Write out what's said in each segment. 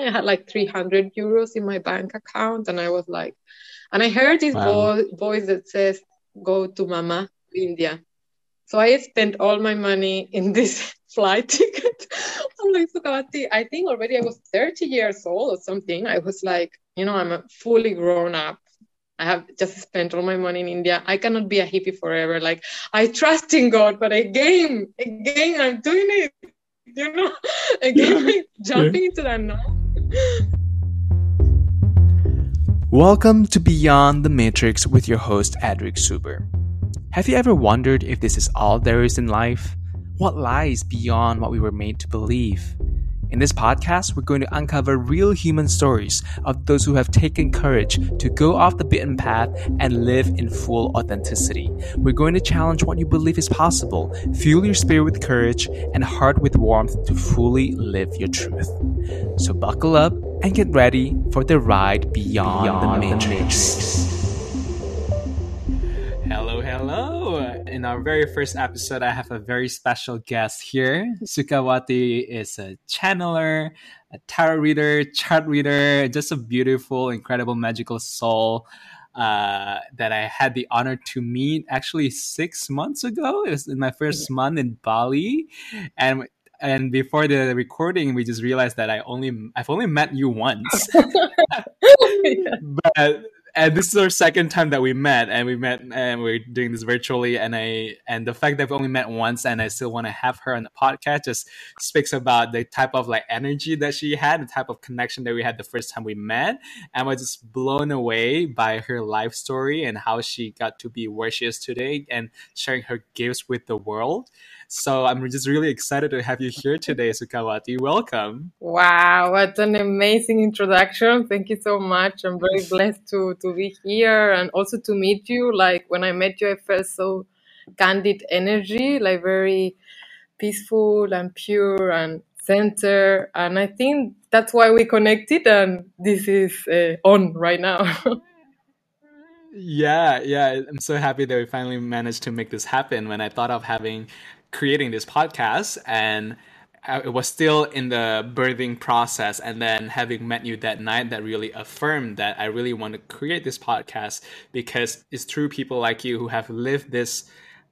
think I had like 300 euros in my bank account, and I was like, and I heard this wow. vo- voice that says, "Go to Mama, India." So I spent all my money in this flight ticket. I'm like, Sukhavati, I think already I was 30 years old or something. I was like, you know, I'm a fully grown up. I have just spent all my money in India. I cannot be a hippie forever. Like I trust in God, but again, again, I'm doing it. You know, again, like, jumping into that now. Welcome to Beyond the Matrix with your host, Adric Suber. Have you ever wondered if this is all there is in life? What lies beyond what we were made to believe? In this podcast, we're going to uncover real human stories of those who have taken courage to go off the beaten path and live in full authenticity. We're going to challenge what you believe is possible, fuel your spirit with courage, and heart with warmth to fully live your truth. So buckle up and get ready for the ride beyond, beyond the matrix. The matrix. In our very first episode, I have a very special guest here. Sukhavati is a channeler, a tarot reader, chart reader, just a beautiful, incredible, magical soul uh, that I had the honor to meet actually six months ago. It was in my first month in Bali. And and before the recording we just realized that i only i've only met you once yeah. but and this is our second time that we met and we met and we're doing this virtually and i and the fact that we only met once and i still want to have her on the podcast just speaks about the type of like energy that she had the type of connection that we had the first time we met and I was just blown away by her life story and how she got to be where she is today and sharing her gifts with the world so I'm just really excited to have you here today, Sukhavati. Welcome. Wow, what an amazing introduction. Thank you so much. I'm very blessed to, to be here and also to meet you. Like when I met you, I felt so candid energy, like very peaceful and pure and center. And I think that's why we connected and this is uh, on right now. yeah, yeah. I'm so happy that we finally managed to make this happen. When I thought of having creating this podcast and it was still in the birthing process and then having met you that night that really affirmed that i really want to create this podcast because it's through people like you who have lived this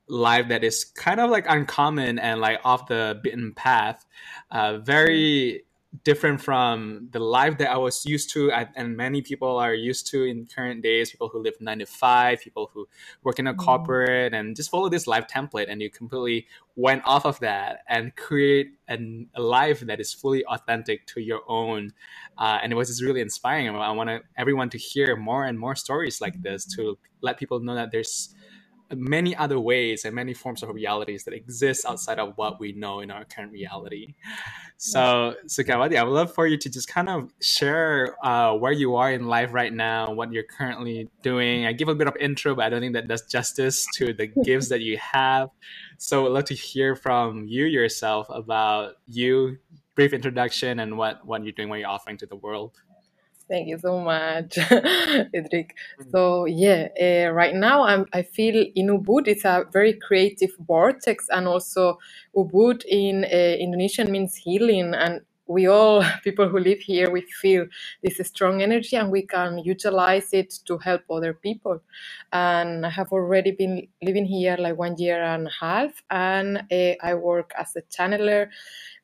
life that is kind of like uncommon and like off the beaten path. Uh, very different from the life that I was used to, and many people are used to in current days. People who live nine to five, people who work in a mm. corporate, and just follow this life template. And you completely went off of that and create an, a life that is fully authentic to your own. Uh, and it was just really inspiring. I want everyone to hear more and more stories like this to let people know that there's many other ways and many forms of realities that exist outside of what we know in our current reality. So, Sukhavati, I would love for you to just kind of share uh, where you are in life right now, what you're currently doing. I give a bit of intro, but I don't think that does justice to the gifts that you have. So, I'd love to hear from you yourself about you, brief introduction, and what what you're doing, what you're offering to the world. Thank you so much, Edric. Mm. So yeah, uh, right now I'm, I feel in Ubud it's a very creative vortex, and also Ubud in uh, Indonesian means healing, and we all people who live here we feel this strong energy, and we can utilize it to help other people. And I have already been living here like one year and a half, and uh, I work as a channeler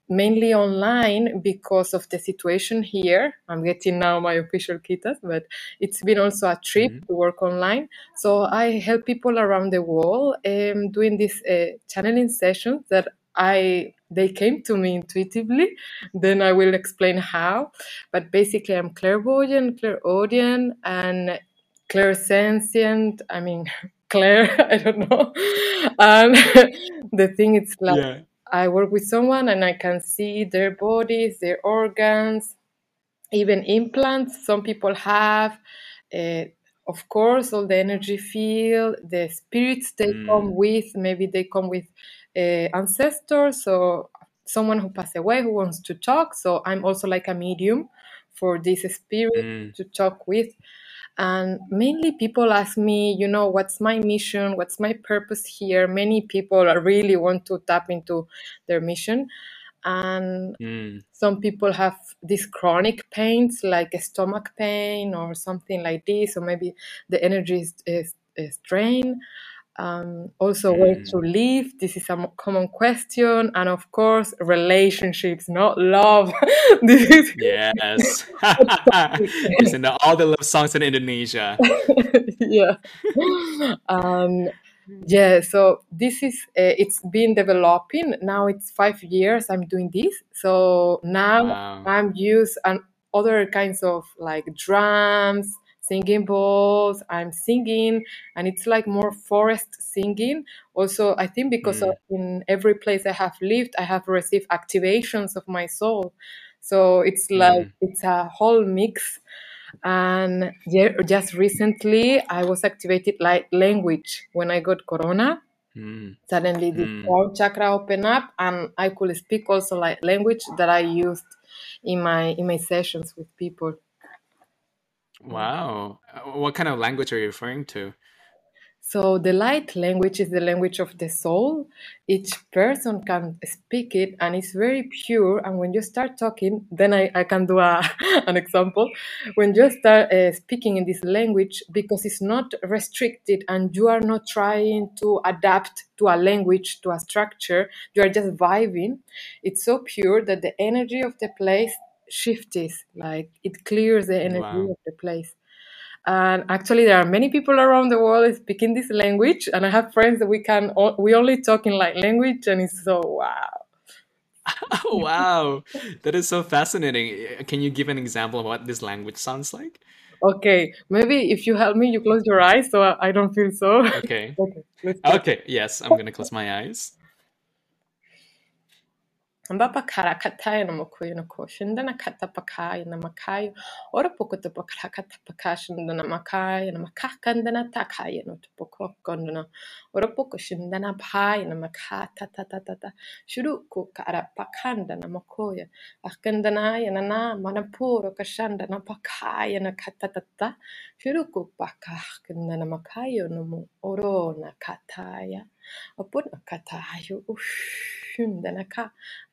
mainly online because of the situation here. I'm getting now my official kitas, but it's been also a trip mm-hmm. to work online. So I help people around the world um, doing these uh, channeling sessions that I they came to me intuitively. Then I will explain how. But basically, I'm clairvoyant, clairaudient, and clairsentient. I mean, Claire, I don't know. And the thing is like. Yeah I work with someone and I can see their bodies, their organs, even implants some people have. Uh, of course, all the energy field, the spirits they mm. come with, maybe they come with uh, ancestors or someone who passed away who wants to talk. So I'm also like a medium for this spirit mm. to talk with. And mainly people ask me, you know, what's my mission? What's my purpose here? Many people really want to tap into their mission. and Mm. some people have these chronic pains like a stomach pain or something like this or maybe the energy is, is, is drained um, also where Mm. to live this is a common question and of course relationships not love this is Yes. Listen to all the love songs in Indonesia. yeah um, yeah so this is uh, it's been developing now it's five years i'm doing this so now Wow. i'm used and other kinds of like drums singing bowls i'm singing and it's like more forest singing also i think because of Mm. in every place i have lived i have received activations of my soul so it's like Mm. it's a whole mix and yeah, just recently I was activated like language when I got corona. Mm. Suddenly the Mm. throat chakra opened up and I could speak also like language that I used in my in my sessions with people. Wow. Uh, What kind of language are you referring to? So the light language is the language of the soul. Each person can speak it and it's very pure. And when you start talking, then I, I can do a, an example. When you start uh, speaking in this language, because it's not restricted and you are not trying to adapt to a language, to a structure, you are just vibing. It's so pure that the energy of the place shifts, like it clears the energy Wow. of the place. And actually, there are many people around the world speaking this language, and I have friends that we can we only talk in like language, and it's so wow. Oh, wow. That is so fascinating. Uh, Can you give an example of what this language sounds like? Okay, maybe if you help me, you close your eyes so I I don't feel so. Okay. okay. Okay. Yes, I'm gonna close my eyes. Mbapakarakatayo namakuyinuko, shindana katapakayo namakayo, orapoko tapakarakatapaka shindana makayo namakakandana takayo notopoko kondana, orapoko shindana payo namakata tatatata, shuruku karapakanda namakoya, akandanayo nana manapuro kashanda napakayo nakatatata, shuruku pakakanda namakayo namu orona kataya, apuna katayo, uff. Na ka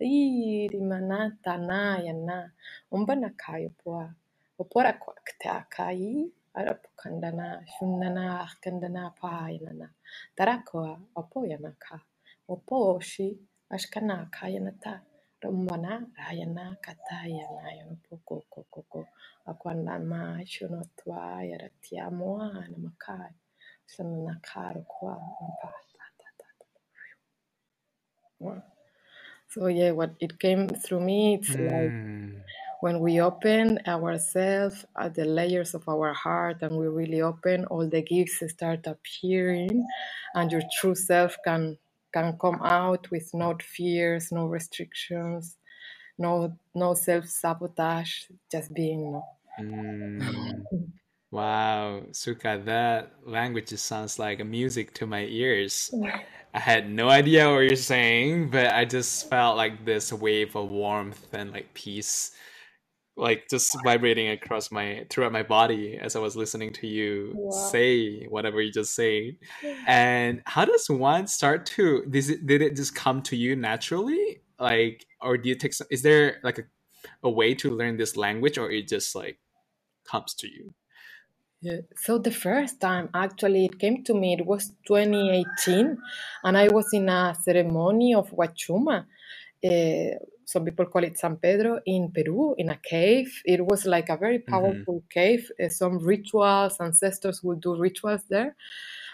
iri manata na ya na. Umba na kayo poa opora kwa kta kai arapukanda na shunda na kanda na pa ya na tarakoa opoya na ka oposhi ashkana kaya na ta Romana rayana kataya na yo poko koko koko akwanda ma shuno twa ya So yeah, what it came through me, it's like Mm. when we open ourselves at the layers of our heart and we really open, all the gifts start appearing, and your true self can can come out with no fears, no restrictions, no no self sabotage, just being. Mm. Wow, Suka, that language sounds like music to my ears. I had no idea what you're saying, but I just felt like this wave of warmth and like peace, like just vibrating across my throughout my body as I was listening to you Wow. say whatever you just said. And how does one start to did it, did it just come to you naturally? Like, or do you take some, is there like a, a way to learn this language or it just like comes to you? Yeah. So the first time actually it came to me, it was 2018, and I was in a ceremony of Huachuma. Uh, some people call it San Pedro in Peru, in a cave. It was like a very Mm-hmm. powerful cave. Uh, some rituals, ancestors would do rituals there.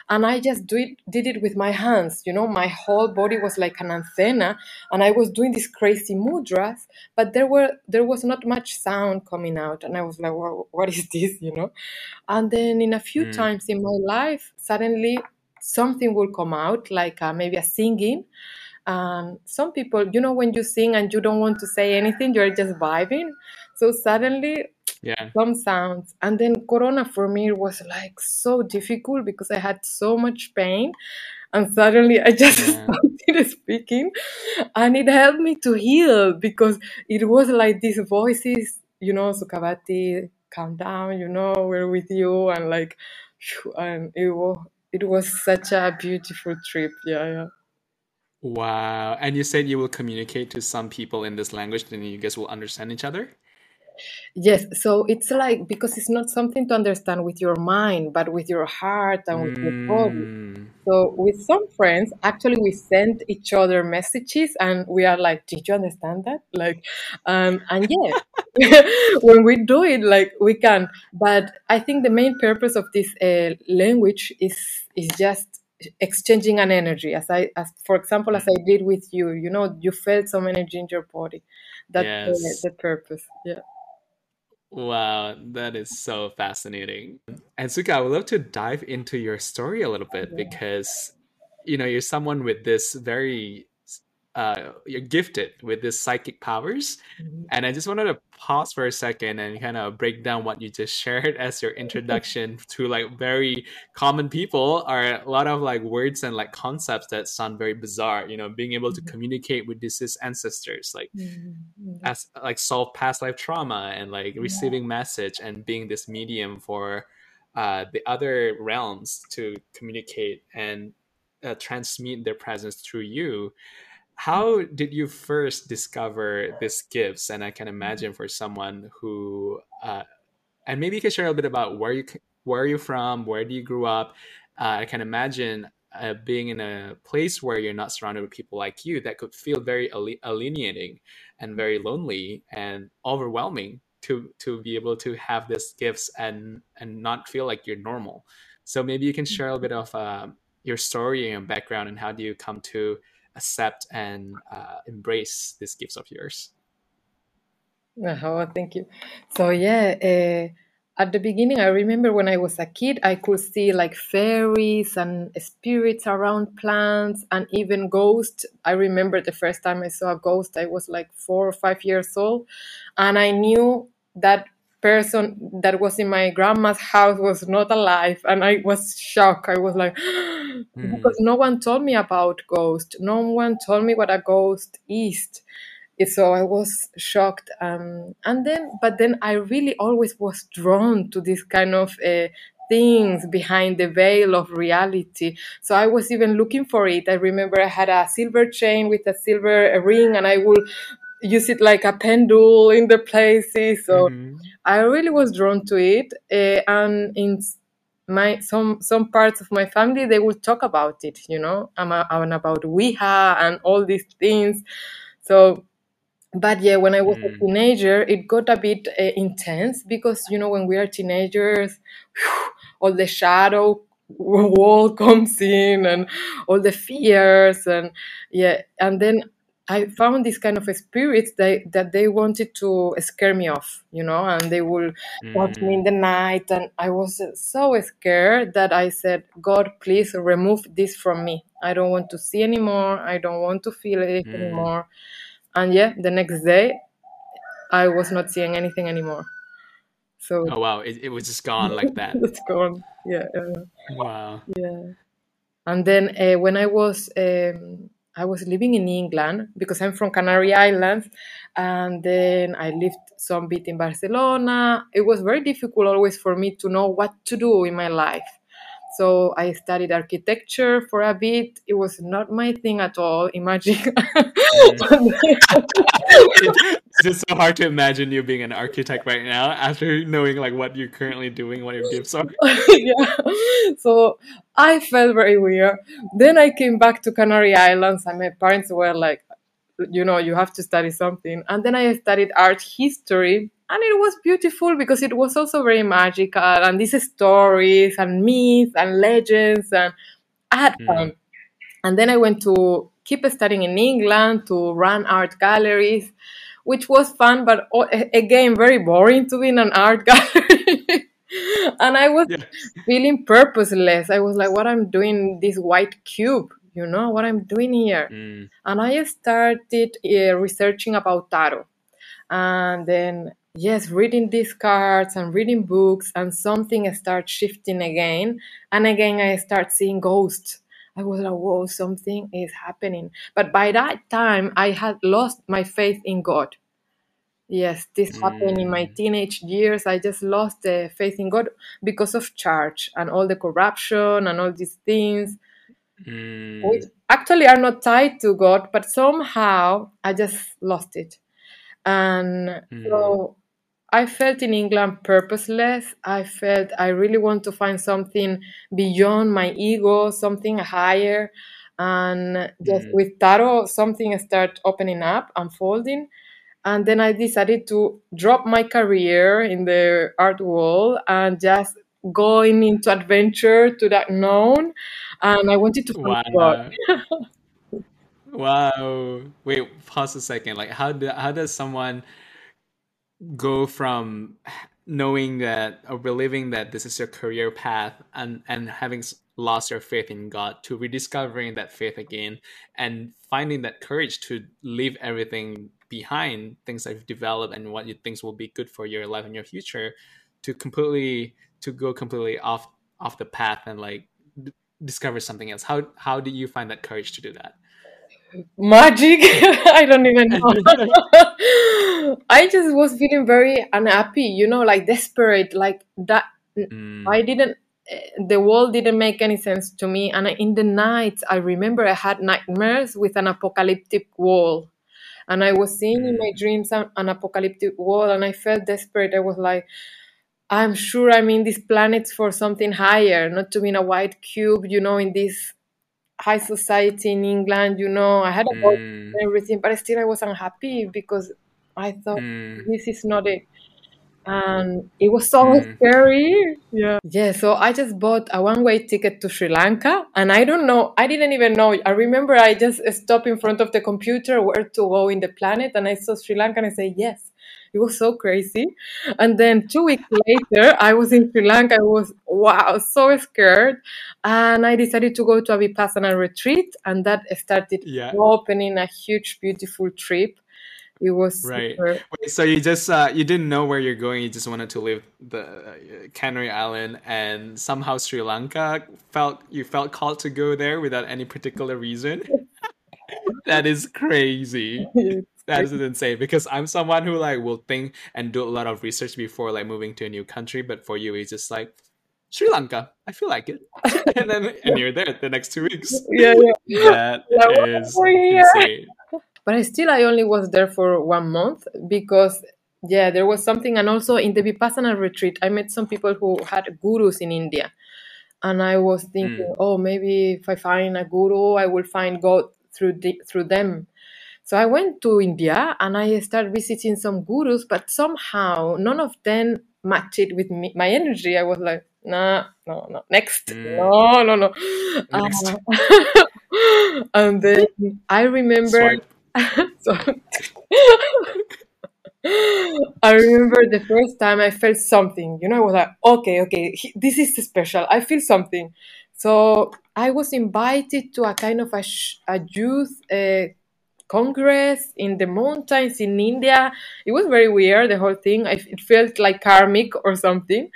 And I just do it, did it with my hands. You know, my whole body was like an antenna, and I was doing these crazy mudras, but there were there was not much sound coming out, and I was like, "Wha- "What is this?" You know. And then in a few Mm. times in my life, suddenly something will come out, like uh, maybe a singing. And some people, you know, when you sing and you don't want to say anything, you're just vibing. So suddenly Yeah. some sounds. And then Corona for me was like so difficult because I had so much pain. And suddenly I just Yeah. started speaking and it helped me to heal because it was like these voices, you know, Sukhavati, calm down, you know, we're with you. And like, and it was, it was such a beautiful trip. Yeah, yeah. Wow. And you said you will communicate to some people in this language, then you guys will understand each other? Yes, so it's like because it's not something to understand with your mind, but with your heart and with your body. Mm. So with some friends, actually, we send each other messages, and we are like, "Did you understand that?" Like, um, and yeah, when we do it, like we can. But I think the main purpose of this uh, language is is just exchanging an energy. As I, as for example, as I did with you, you know, you felt some energy in your body. That's the, Yes. the purpose. Yeah. Wow, that is so fascinating. And Suka, I would love to dive into your story a little bit because you know you're someone with this very uh you're gifted with this psychic powers Mhm. and i just wanted to pause for a second and kind of break down what you just shared as your introduction to like very common people are a lot of like words and like concepts that sound very bizarre you know being able to Mhm. communicate with deceased ancestors like Mhm. as like solve past life trauma and like Yeah. receiving message and being this medium for uh, the other realms to communicate and uh, transmit their presence through you how did you first discover these gifts? And i can imagine for someone who uh, and maybe you can share a little bit about where you where are you from? Where do you grew up? Uh, i can imagine uh, being in a place where you're not surrounded with people like you that could feel very ali- alienating and very lonely and overwhelming to to be able to have these gifts and and not feel like you're normal. So maybe you can share a little bit of uh, your story and background and how do you come to accept and uh, embrace these gifts of yours Oh, thank you. So yeah, uh, at the beginning, I remember when I was a kid, I could see like fairies and spirits around plants and even ghosts. I remember the first time I saw a ghost, I was like four or five years old, and I knew that person that was in my grandma's house was not alive, and I was shocked. I was like, because Hmm. no one told me about ghosts. No one told me what a ghost is so I was shocked. Um, and then, but then I really always was drawn to this kind of uh, things behind the veil of reality. So I was even looking for it. I remember I had a silver chain with a silver ring, and I would use it like a pendule in the places. So Mhm. I really was drawn to it. Uh, and in my some some parts of my family, they would talk about it, you know, and and about Ouija and all these things. So but yeah when i was a Mm. teenager it got a bit uh, intense because you know when we are teenagers all the shadow wall comes in and all the fears and yeah and then i found this kind of spirits that, that they wanted to scare me off you know and they will touch me Mm. in the night and i was so scared that i said god please remove this from me i don't want to see anymore i don't want to feel it Mm. anymore and yeah the next day i was not seeing anything anymore so Oh wow, it, it was just gone like that. it's gone yeah uh, Wow. yeah and then uh, when i was um, i was living in england because i'm from canary islands and then i lived some bit in barcelona. It was very difficult always for me to know what to do in my life so i studied architecture for a bit it was not my thing at all imagine it's just so hard to imagine you being an architect right now after knowing like what you're currently doing, what your gifts are. yeah. So I felt very weird. Then I came back to Canary Islands and my parents were like, you know, you have to study something. And then I studied art history and it was beautiful because it was also very magical and these stories and myths and legends and I had Mm. fun. And then I went to keep studying in England to run art galleries, which was fun, but again, very boring to be in an art gallery. and I was Yes. feeling purposeless. I was like, what I'm doing this white cube, you know, what I'm doing here. Mm. And I started uh, researching about tarot. And then, yes, reading these cards and reading books, and something starts shifting again. And again, I start seeing ghosts. I was like, whoa, something is happening. But by that time, I had lost my faith in God. Yes, this happened in my Mm. teenage years. I just lost the faith in God because of church and all the corruption and all these things. Which, Mm. actually are not tied to God, but somehow I just lost it. And Mm. so I felt in England purposeless. I felt I really want to find something beyond my ego, something higher. And just Mm. with tarot, something started opening up, unfolding. And then I decided to drop my career in the art world and just going into adventure to that known. And I wanted to find God. Wow. Wow. Wait, pause a second. Like how do how does someone go from knowing that or believing that this is your career path and and having lost your faith in God to rediscovering that faith again and finding that courage to leave everything behind things that you've developed and what you think will be good for your life and your future to completely to go completely off off the path and like d- discover something else. How how do you find that courage to do that Magic? I don't even know. I just was feeling very unhappy, you know, like desperate, like that. Mm, I didn't, the world didn't make any sense to me. And in the night, I remember I had nightmares with an apocalyptic wall. And I was seeing in my mm, dreams an, an apocalyptic wall, and I felt desperate. I was like, I'm sure I'm in this planet for something higher, not to be in a white cube, you know, in this high society in England, you know. I had a mm, and everything, but still I was unhappy because I thought mm, this is not it. And it was so mm. scary. Yeah. Yeah. So I just bought a one way ticket to Sri Lanka. And I don't know, I didn't even know. I remember I just stopped in front of the computer where to go in the planet. And I saw Sri Lanka and I said, yes. It was so crazy. And then two weeks later, I was in Sri Lanka. I was, wow, so scared. And I decided to go to a Vipassana retreat. And that started Yeah, opening a huge, beautiful trip. It was right. super. Wait, so you just uh, you didn't know where you're going. You just wanted to leave the uh, Canary Island, and somehow Sri Lanka felt you felt called to go there without any particular reason. That is crazy. It's That is insane because I'm someone who like will think and do a lot of research before like moving to a new country, but for you it's just like Sri Lanka. I feel like it. And then and you're there the next two weeks. Yeah, yeah. That Like, is are insane. But I still, I only was there for one month because, yeah, there was something. And also in the Vipassana retreat, I met some people who had gurus in India. And I was thinking, Mm, oh, maybe if I find a guru, I will find God through the, through them. So I went to India and I started visiting some gurus, but somehow none of them matched it with me, my energy. I was like, nah, no, no, next, mm. no, no, no. Next, Uh, and then I remember, so I remember the first time I felt something. You know, I was like, okay, okay, he- this is special. I feel something. So I was invited to a kind of a, sh- a youth uh, congress in the mountains in India. It was very weird, the whole thing. I, it felt like karmic or something.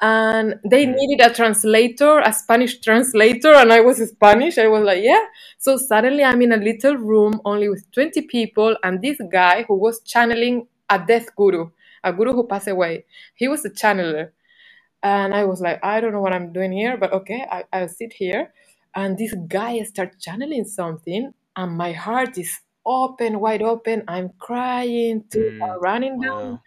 And they Mm, needed a translator, a Spanish translator, and I was Spanish. I was like, yeah. So suddenly I'm in a little room only with 20 people, and this guy who was channeling a death guru, a guru who passed away, he was a channeler. And I was like, I don't know what I'm doing here, but okay, I, I'll sit here. And this guy starts channeling something, and my heart is open, wide open. I'm crying, tears are mm. running down.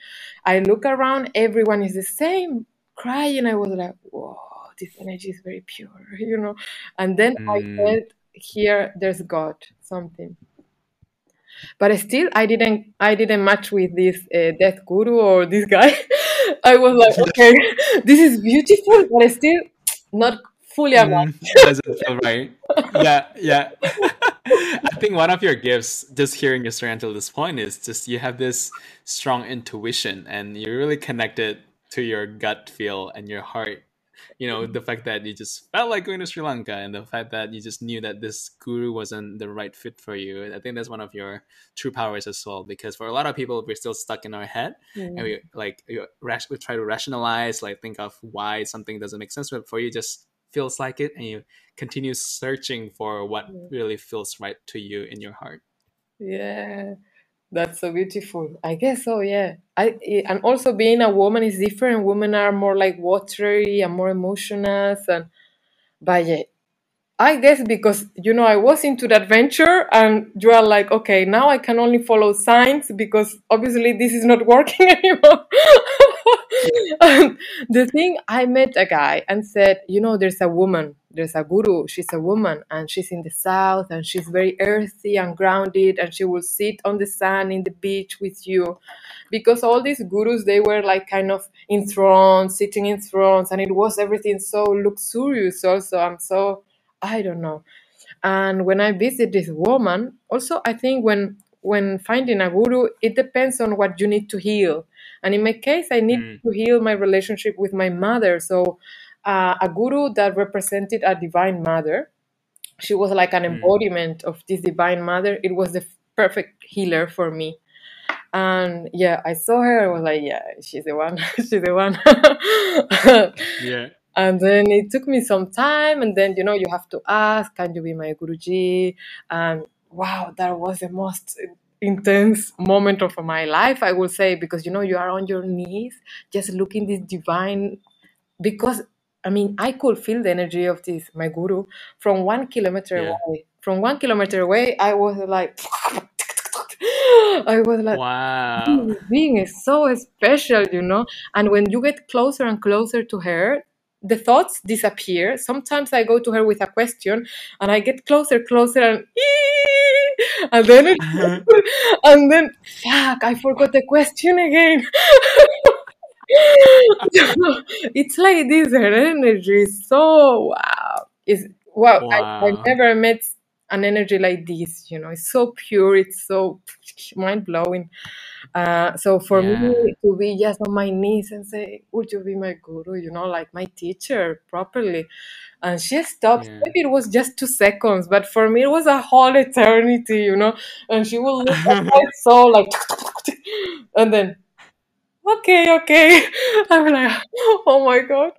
I look around, everyone is the same, crying. I was like, whoa, this energy is very pure, you know. And then I Mm, felt here, there's God, something. But still, I didn't, I didn't match with this uh, death guru or this guy. I was like, okay, this is beautiful, but still not fully aligned. mm, doesn't feel right. Yeah, yeah. I think one of your gifts, just hearing your story until this point, is just you have this strong intuition and you're really connected to your gut feel and your heart. You know, the fact that you just felt like going to Sri Lanka and the fact that you just knew that this guru wasn't the right fit for you. I think that's one of your true powers as well. Because for a lot of people, we're still stuck in our head and Mm. we like we try to rationalize, like think of why something doesn't make sense. But for you, just feels like it, and you continue searching for what really feels right to you in your heart. Yeah, that's so beautiful. I guess so, yeah. I and also being a woman is different. Women are more like watery and more emotional, and but yeah, I guess because you know I was into the adventure, and you are like, okay, now I can only follow signs because obviously this is not working anymore. the thing I met a guy and said, you know, there's a woman, there's a guru, she's a woman, and she's in the south, and she's very earthy and grounded, and she will sit on the sand in the beach with you, because all these gurus they were like kind of in thrones, sitting in thrones, and it was everything so luxurious. Also, I'm so I don't know. And when I visit this woman, also I think when when finding a guru, it depends on what you need to heal. And in my case, I need Mm. to heal my relationship with my mother. So uh, a guru that represented a divine mother, she was like an Mm. embodiment of this divine mother. It was the perfect healer for me. And yeah, I saw her. I was like, yeah, she's the one. she's the one. Yeah. And then it took me some time, and then you know you have to ask, "Can you be my guruji?" And wow, that was the most intense moment of my life, I will say, because you know you are on your knees, just looking this divine. Because I mean, I could feel the energy of this my guru from one kilometer Yeah. away. From one kilometer away, I was like, I was like, Wow. this being is so special, you know. And when you get closer and closer to her, the thoughts disappear. Sometimes I go to her with a question, and I get closer, closer, and and then it, uh-huh. and then fuck, I forgot the question again. it's like this her energy is so wow. Is wow. I, I Wow. never met an energy like this. You know, it's so pure. It's so mind blowing. Uh, so for Yeah. me to be just on my knees and say, "Would you be my guru?" You know, like my teacher properly, and she stopped. Yeah. Maybe it was just two seconds, but for me it was a whole eternity. You know, and she will look at my soul like, and then okay, okay. I'm like, oh my god.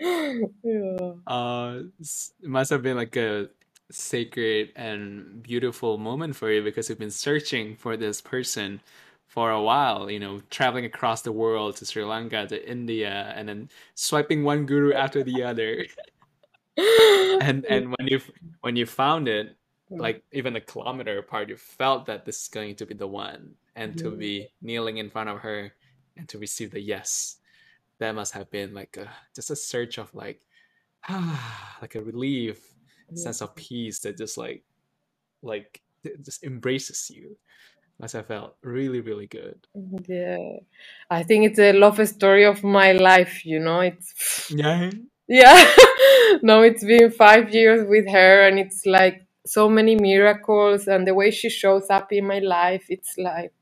yeah. Uh, it must have been like a sacred and beautiful moment for you because you've been searching for this person for a while, you know, traveling across the world to Sri Lanka, to India, and then swiping one guru after the other. And and when you when you found it, like even a kilometer apart, you felt that this is going to be the one, and to be kneeling in front of her and to receive the yes, that must have been like a, just a search of like, ah, like a relief, Yeah. sense of peace that just like, like just embraces you. Must have felt really, really good. Yeah. I think it's a love story of my life, you know. It's Yeah. yeah. no, it's been five years with her and it's like so many miracles and the way she shows up in my life, it's like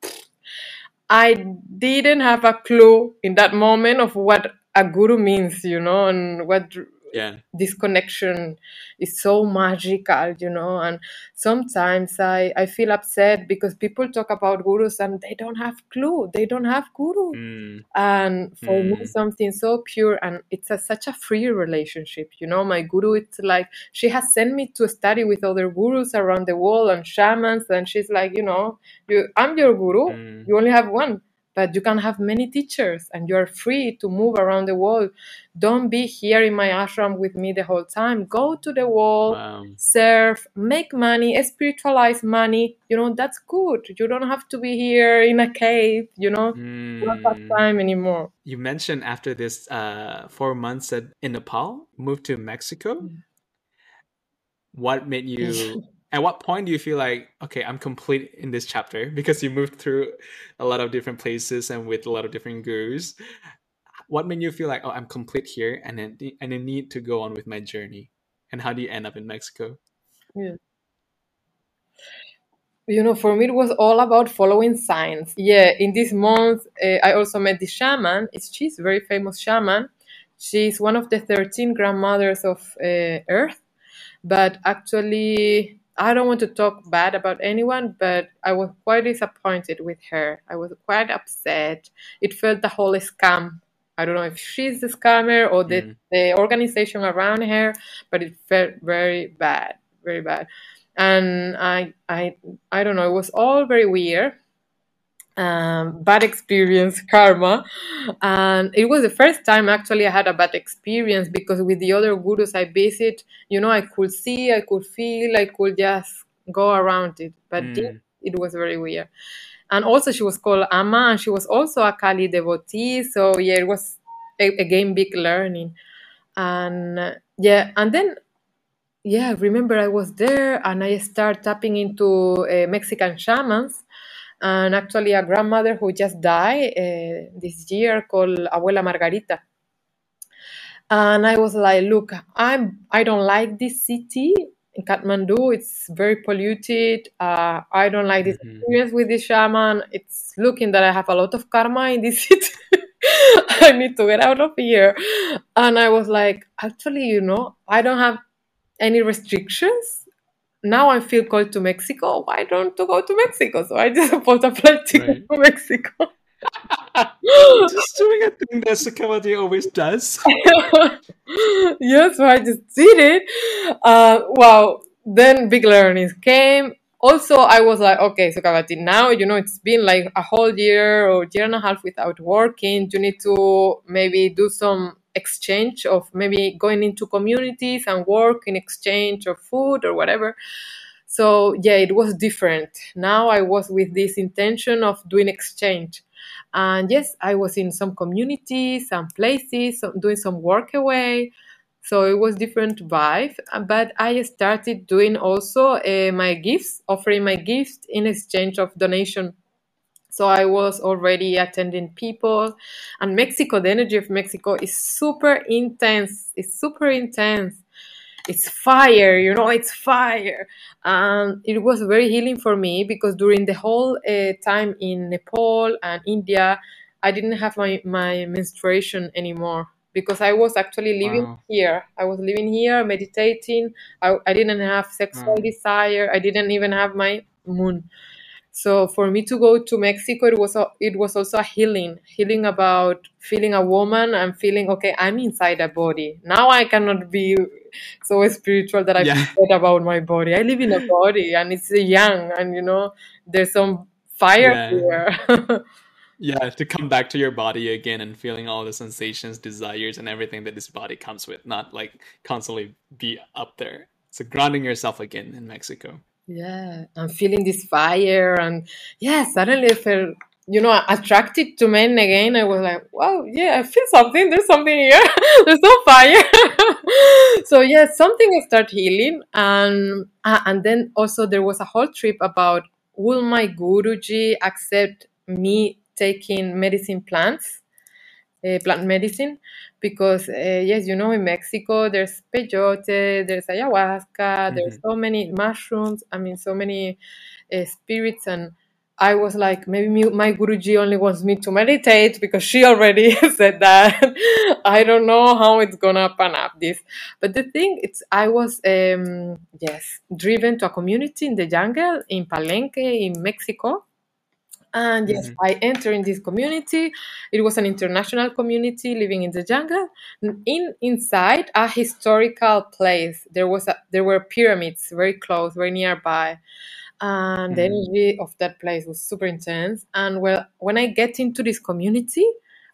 I didn't have a clue in that moment of what a guru means, you know, and what Yeah. this connection is so magical, you know. And sometimes I, I feel upset because people talk about gurus and they don't have clue. They don't have guru. Mm, And for me, mm, something so pure and it's a, such a free relationship. You know, my guru, it's like she has sent me to study with other gurus around the world and shamans, and she's like, you know, you, I'm your guru. mm. You only have one, but you can have many teachers, and you are free to move around the world. Don't be here in my ashram with me the whole time. Go to the world Wow. serve, make money, spiritualize money. You know, that's good. You don't have to be here in a cave, you know, you don't have Mm. time anymore. You mentioned after this uh, four months at, in Nepal, moved to Mexico. What made you? At what point do you feel like okay, I'm complete in this chapter because you moved through a lot of different places and with a lot of different gurus. What made you feel like oh, I'm complete here and then and I need to go on with my journey? And how do you end up in Mexico? Yeah. You know, for me, it was all about following signs. Yeah, in this month, uh, I also met the shaman. It's, she's a very famous shaman. She's one of the 13 grandmothers of uh, Earth. But actually, I don't want to talk bad about anyone, but I was quite disappointed with her. I was quite upset. It felt the whole scam. I don't know if she's the scammer or the, Mm. the organization around her, but it felt very bad, very bad. And I, I, I don't know. It was all very weird. Um, bad experience karma. And it was the first time actually i had a bad experience because with the other gurus i visit you know i could see i could feel i could just go around it. But Mm. it was very weird. And also she was called amma and she was also a kali devotee. So yeah it was a- again big learning. And uh, yeah and then yeah remember i was there and i started tapping into uh, mexican shamans and actually a grandmother who just died uh, this year called abuela margarita. And i was like look i'm i don't like this city in kathmandu. It's very polluted. Uh, i don't like this Mhm. experience with this shaman. It's looking that i have a lot of karma in this city. I need to get out of here. And i was like actually you know i don't have any restrictions now I feel called to Mexico. Why don't to go to Mexico? So I just bought a flight ticket Right. to Mexico. Just doing a thing that Sukhavati always does. yeah, so I just did it. Uh, wow. Then big learnings came. Also, I was like, okay, Sukhavati, now you know it's been like a whole year or year and a half without working. You need to maybe do some exchange of maybe going into communities and work in exchange of food or whatever. So yeah, it was different. Now I was with this intention of doing exchange. And yes, I was in some communities, some places, doing some work away. So it was different vibe. Uh, But I started doing also uh, my gifts, offering my gifts in exchange of donation. So I was already attending people, and Mexico, the energy of Mexico is super intense. It's super intense. It's fire you know it's fire. And it was very healing for me because during the whole uh, time in nepal and india i didn't have my, my menstruation anymore because i was actually living Wow. here. I was living here meditating. I, I didn't have sexual Wow. desire. I didn't even have my moon so for me to go to Mexico, it was a, it was also a healing, healing about feeling a woman and feeling okay. I'm inside a body now. I cannot be so spiritual that I Yeah. forget about my body. I live in a body and it's young, and you know there's some fire Yeah. here. Yeah, to come back to your body again and feeling all the sensations, desires, and everything that this body comes with, not like constantly be up there. So grounding yourself again in Mexico. Yeah, I'm feeling this fire, and yeah, suddenly I felt, you know, attracted to men again. I was like, wow, yeah, I feel something. There's something here. There's no fire. so yeah, something start healing, and uh, and then also there was a whole trip about will my guruji accept me taking medicine plants, uh, plant medicine, because uh, yes, you know, in Mexico there's peyote, there's ayahuasca, there's hmm so many mushrooms. I mean, so many uh, spirits, and I was like, maybe me, my Guruji only wants me to meditate because she already said that. I don't know how it's gonna pan up this, but the thing it's I was um yes driven to a community in the jungle in Palenque in Mexico and yes, hmm I entered in this community. It was an international community living in the jungle. In inside a historical place, there was a, there were pyramids very close, very nearby, and the hmm energy of that place was super intense. And well, when I get into this community,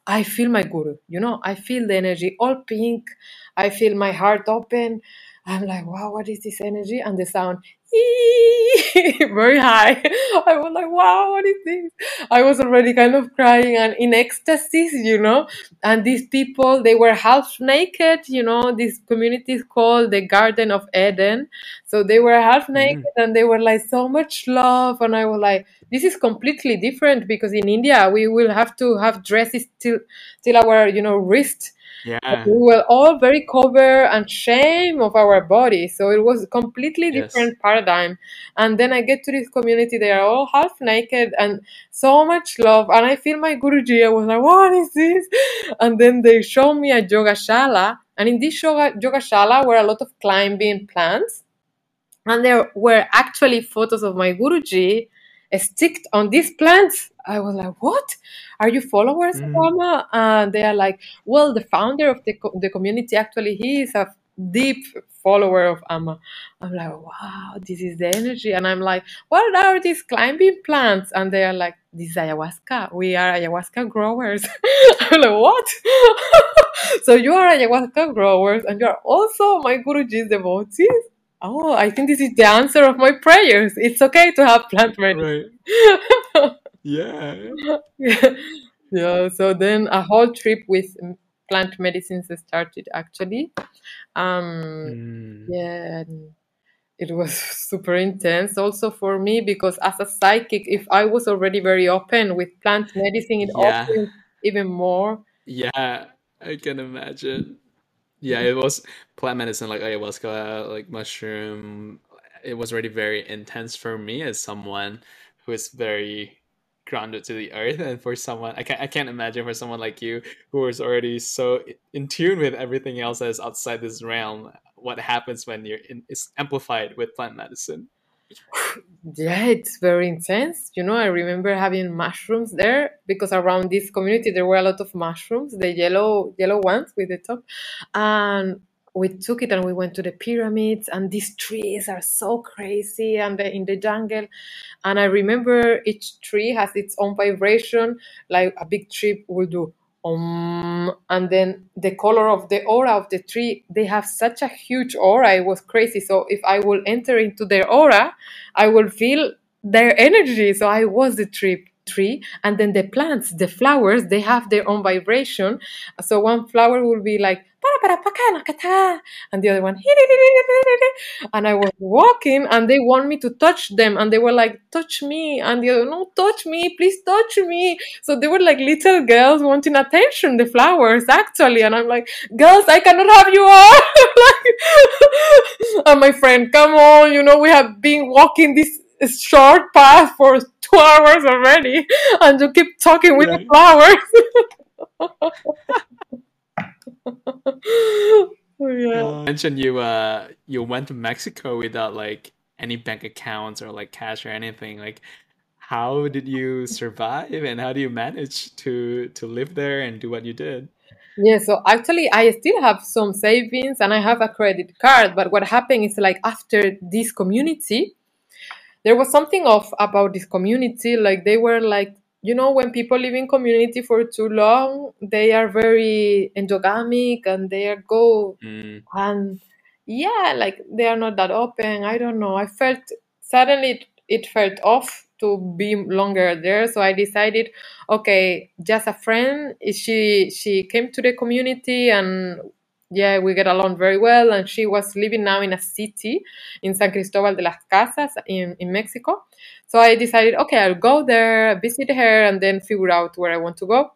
I feel my guru. You know, I feel the energy all pink. I feel my heart open. I'm like, wow, what is this energy? And the sound, very high. I was like, wow, what is this? I was already kind of crying and in ecstasy, you know. And these people, they were half naked, you know. This community is called the Garden of Eden. So they were half naked hmm and they were like so much love. And I was like, this is completely different because in India we will have to have dresses till till our, you know, wrist Yeah. we were all very covered and shame of our body so it was completely Yes. different paradigm and then i get to this community they are all half naked and so much love and i feel my guruji i was like what is this and then they show me a yoga shala. and in this yoga yoga shala were a lot of climbing plants and there were actually photos of my guruji sticked on these plants. I was like, "What? Are you followers of Mm. Rama?" And they are like, "Well, the founder of the co- the community actually he is a deep follower of Amma. I'm like, wow, this is the energy. And I'm like, what are these climbing plants? And they are like, this is ayahuasca. We are ayahuasca growers. I'm like, what? so you are ayahuasca growers and you are also my Guruji's devotees? Oh, I think this is the answer of my prayers. It's okay to have plant medicine. Right. yeah. yeah. So then a whole trip with plant medicines started actually. Um, Mm. yeah, it was super intense also for me because as a psychic, if I was already very open with plant medicine, it Yeah. opened even more. Yeah, I can imagine. Yeah, it was plant medicine like ayahuasca, like mushroom. It was already very intense for me as someone who is very grounded to the earth, and for someone I can't I can't imagine for someone like you who is already so in tune with everything else that is outside this realm. What happens when you're in, it's amplified with plant medicine? Yeah, it's very intense. You know, I remember having mushrooms there because around this community there were a lot of mushrooms, the yellow yellow ones with the top. And we took it and we went to the pyramids and these trees are so crazy and they're in the jungle. And I remember each tree has its own vibration, like a big tree will do um, and then the color of the aura of the tree, they have such a huge aura. It was crazy. So if I will enter into their aura, I will feel their energy. So I was the tree tree and then the plants the flowers they have their own vibration so one flower will be like And the other one and i was walking and they want me to touch them and they were like touch me and the other no touch me please touch me so they were like little girls wanting attention the flowers actually and i'm like girls i cannot have you all and my friend come on you know we have been walking this short path for two hours already and you keep talking with the flowers yeah You mentioned you uh you went to Mexico without like any bank accounts or like cash or anything. Like, how did you survive and how do you manage to to live there and do what you did? Yeah, so actually, I still have some savings and I have a credit card. But what happened is like after this community, there was something off about this community. Like they were like, you know, when people live in community for too long, they are very endogamic and they are go Mm, and yeah, like they are not that open. I don't know. I felt suddenly it, it felt off to be longer there, so I decided, okay, just a friend. She she came to the community and yeah, we get along very well. And she was living now in a city in San Cristobal de las Casas in in Mexico. So I decided, okay, I'll go there, visit her, and then figure out where I want to go.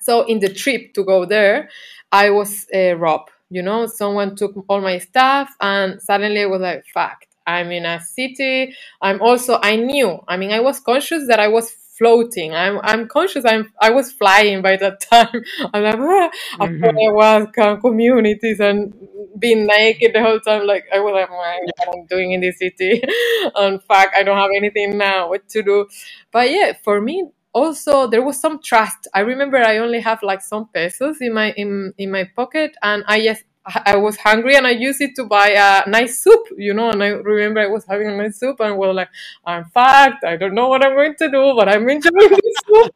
So in the trip to go there, I was uh, robbed. You know, someone took all my stuff, and suddenly I was like, "Fuck!" I'm in a city. I'm also. I knew. I mean, I was conscious that I was floating. I'm. I'm conscious. I'm. I was flying by that time. I'm like, ah, mhm. I was kind of communities and being naked the whole time. Like I was like, "My what I'm doing in this city, and fuck, I don't have anything now. What to do? But yeah, for me, also there was some trust. I remember I only have like some pesos in my in in my pocket, and I just I was hungry and I used it to buy a nice soup, you know. And I remember I was having a nice soup, and was like, I'm fucked. I don't know what I'm going to do, but I'm enjoying this soup.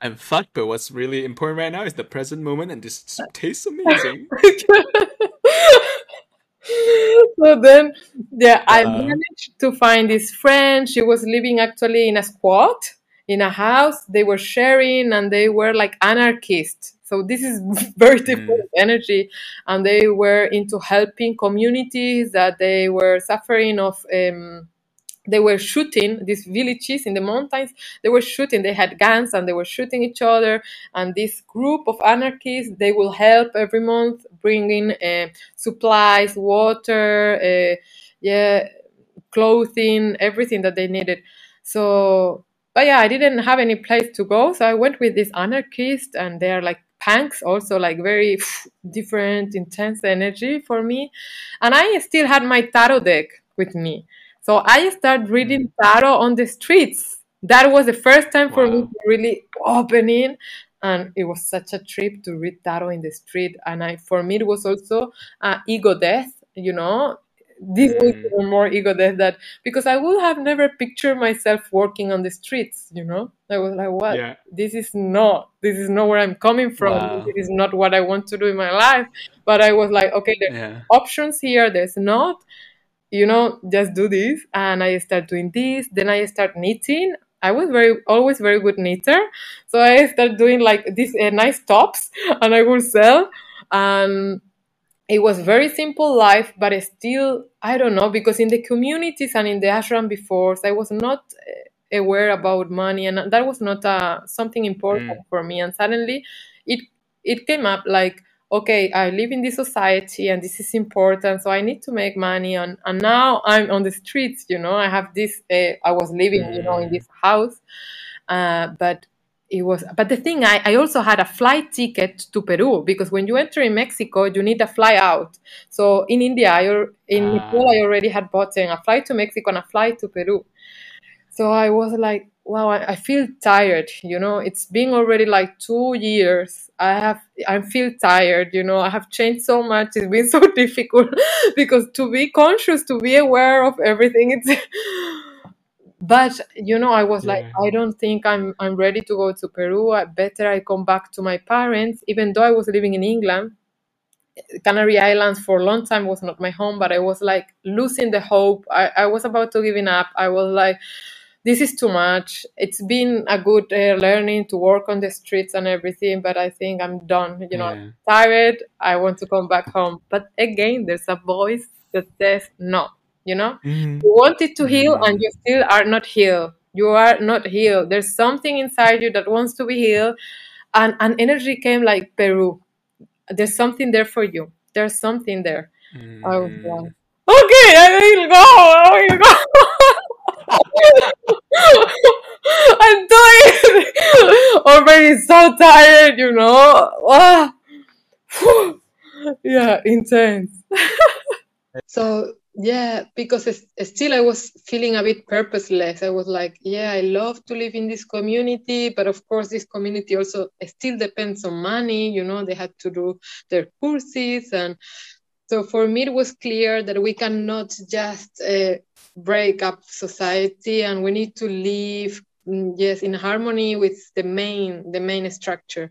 I'm fucked, but what's really important right now is the present moment, and this soup tastes amazing. so then, yeah, I Uh, managed to find this friend. She was living actually in a squat in a house. They were sharing and they were like anarchists. So this is very mm, different energy. And they were into helping communities that they were suffering of. Um, they were shooting these villages in the mountains. They were shooting. They had guns and they were shooting each other. And this group of anarchists, they will help every month, bringing uh, supplies, water, uh, yeah, clothing, everything that they needed. So, but yeah, I didn't have any place to go, so I went with this anarchist, and they are like punks, also like very different, intense energy for me. And I still had my tarot deck with me. So I started mm. reading tarot on the streets. That was the first time for me to really open in. and it was such a trip to read tarot in the street and i for me it was also uh, ego death you know this was Mm. even more ego death that. Because i would have never pictured myself working on the streets you know? I was like what? Yeah. this is not this is not where i'm coming from. Wow. this is not what i want to do in my life. But i was like okay there's Yeah. options here there's not. You know just do this. And i start doing this. Then i start knitting. I was very always very good knitter. So i start doing like these uh, nice tops. And i would sell. And it was very simple life but still i don't know because in the communities and in the ashram before i was not uh, aware about money and that was not uh, something important Mm. for me and suddenly it it came up like okay i live in this society and this is important so i need to make money and, and now i'm on the streets you know i have this uh, i was living you know in Mm. this house uh, but it was but the thing I, I also had a flight ticket to peru because when you enter in mexico you need a fly out so in india I, in nepal Ah. i already had bought a flight to mexico and a flight to peru so I was like, wow, I, I feel tired. You know, it's been already like two years. I have, I feel tired. You know, I have changed so much. It's been so difficult because to be conscious, to be aware of everything, it's. But you know, I was like, I don't think I'm, I'm ready to go to Peru. I better I come back to my parents, even though I was living in England. Canary Islands for a long time was not my home, but I was like losing the hope. I, I was about to giving up. I was like, this is too much. It's been a good uh, learning to work on the streets and everything, but I think I'm done. You know, Yeah. I'm tired. I want to come back home. But again, there's a voice that says no. You know, Mm. you wanted to heal and Mm. you still are not healed. You are not healed. There's something inside you that wants to be healed, and an energy came like Peru there's something there for you. There's something there. I was like, Mm. okay, I will go. I will go. I'm tired. Already so tired, you know. Ah. yeah, intense. So yeah, because still I was feeling a bit purposeless. I was like, yeah, I love to live in this community, but of course, this community also still depends on money. You know, they had to do their courses, and so for me, it was clear that we cannot just uh, break up society, and we need to live, mm, yes, in harmony with the main the main structure.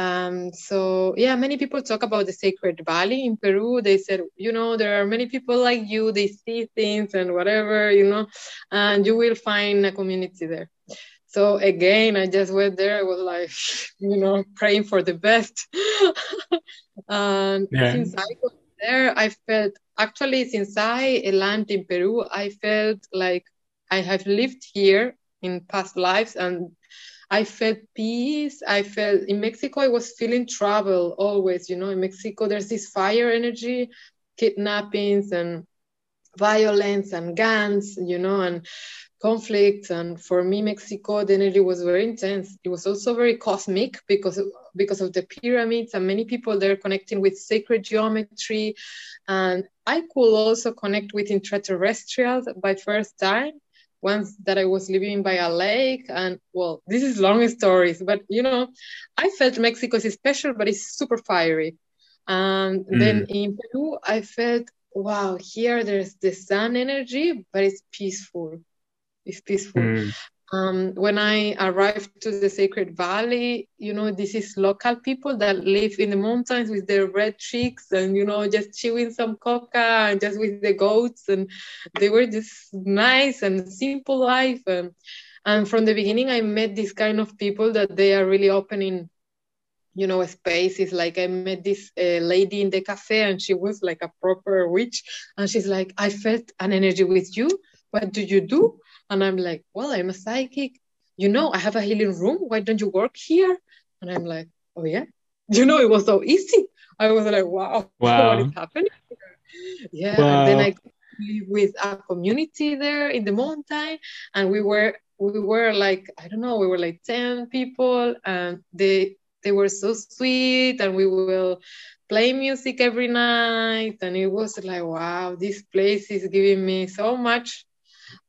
Um, so yeah, many people talk about the sacred valley in Peru. They said, you know, there are many people like you. They see things and whatever, you know, and you will find a community there. So again, I just went there. I was like, you know, praying for the best. and Yeah. since I was there, I felt actually since I land in Peru, I felt like I have lived here in past lives and I felt peace. I felt in Mexico, I was feeling trouble always. You know, in Mexico, there's this fire energy, kidnappings and violence and guns, you know, and conflicts. And for me, Mexico, the energy was very intense. It was also very cosmic because because of the pyramids and many people there connecting with sacred geometry. And I could also connect with intraterrestrials by first time once that I was living by a lake. And well, this is long stories, but you know, I felt Mexico is special, but it's super fiery. And Mm. then in Peru, I felt, wow, here there's the sun energy, but it's peaceful. It's peaceful. Mm. Um, when I arrived to the Sacred Valley, you know, this is local people that live in the mountains with their red cheeks and, you know, just chewing some coca and just with the goats. And they were just nice and simple life. And, and from the beginning, I met this kind of people that they are really opening, you know, spaces. Like I met this uh, lady in the cafe and she was like a proper witch. And she's like, I felt an energy with you. What do you do? And I'm like, well, I'm a psychic. You know, I have a healing room. Why don't you work here? And I'm like, oh, yeah. You know, it was so easy. I was like, wow, Wow. what is happening? Yeah. Wow. And then I live with a community there in the mountain. And we were, we were like, I don't know, we were like 10 people and they, they were so sweet and we will play music every night. And it was like, wow, this place is giving me so much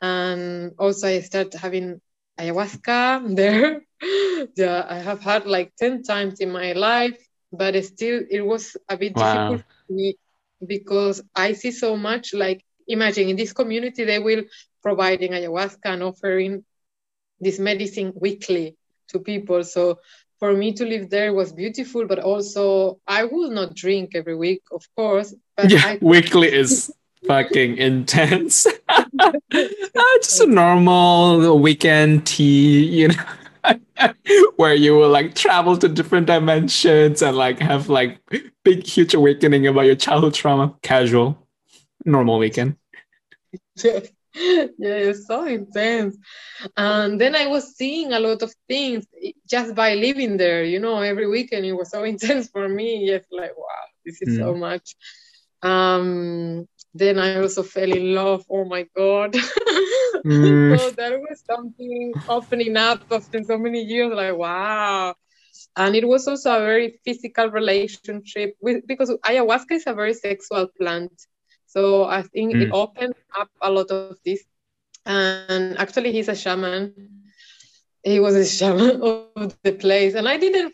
and also I started having ayahuasca there. yeah, I have had like 10 times in my life, but still it was a bit wow. difficult for me because I see so much like imagine in this community they will providing ayahuasca and offering this medicine weekly to people. So for me to live there was beautiful, but also I will not drink every week, of course. But yeah, I- weekly is fucking intense. uh, just a normal weekend tea, you know, where you will like travel to different dimensions and like have like big, huge awakening about your childhood trauma. Casual, normal weekend. yeah, it's so intense. And then I was seeing a lot of things just by living there, you know, every weekend it was so intense for me. Yes, like, wow, this is mm. so much. Um, then I also fell in love. Oh my God. mm. so that was something opening up after so many years, like, wow. And it was also a very physical relationship with because ayahuasca is a very sexual plant so I think mm. it opened up a lot of this. And actually, he's a shaman. He was a shaman of the place. And I didn't,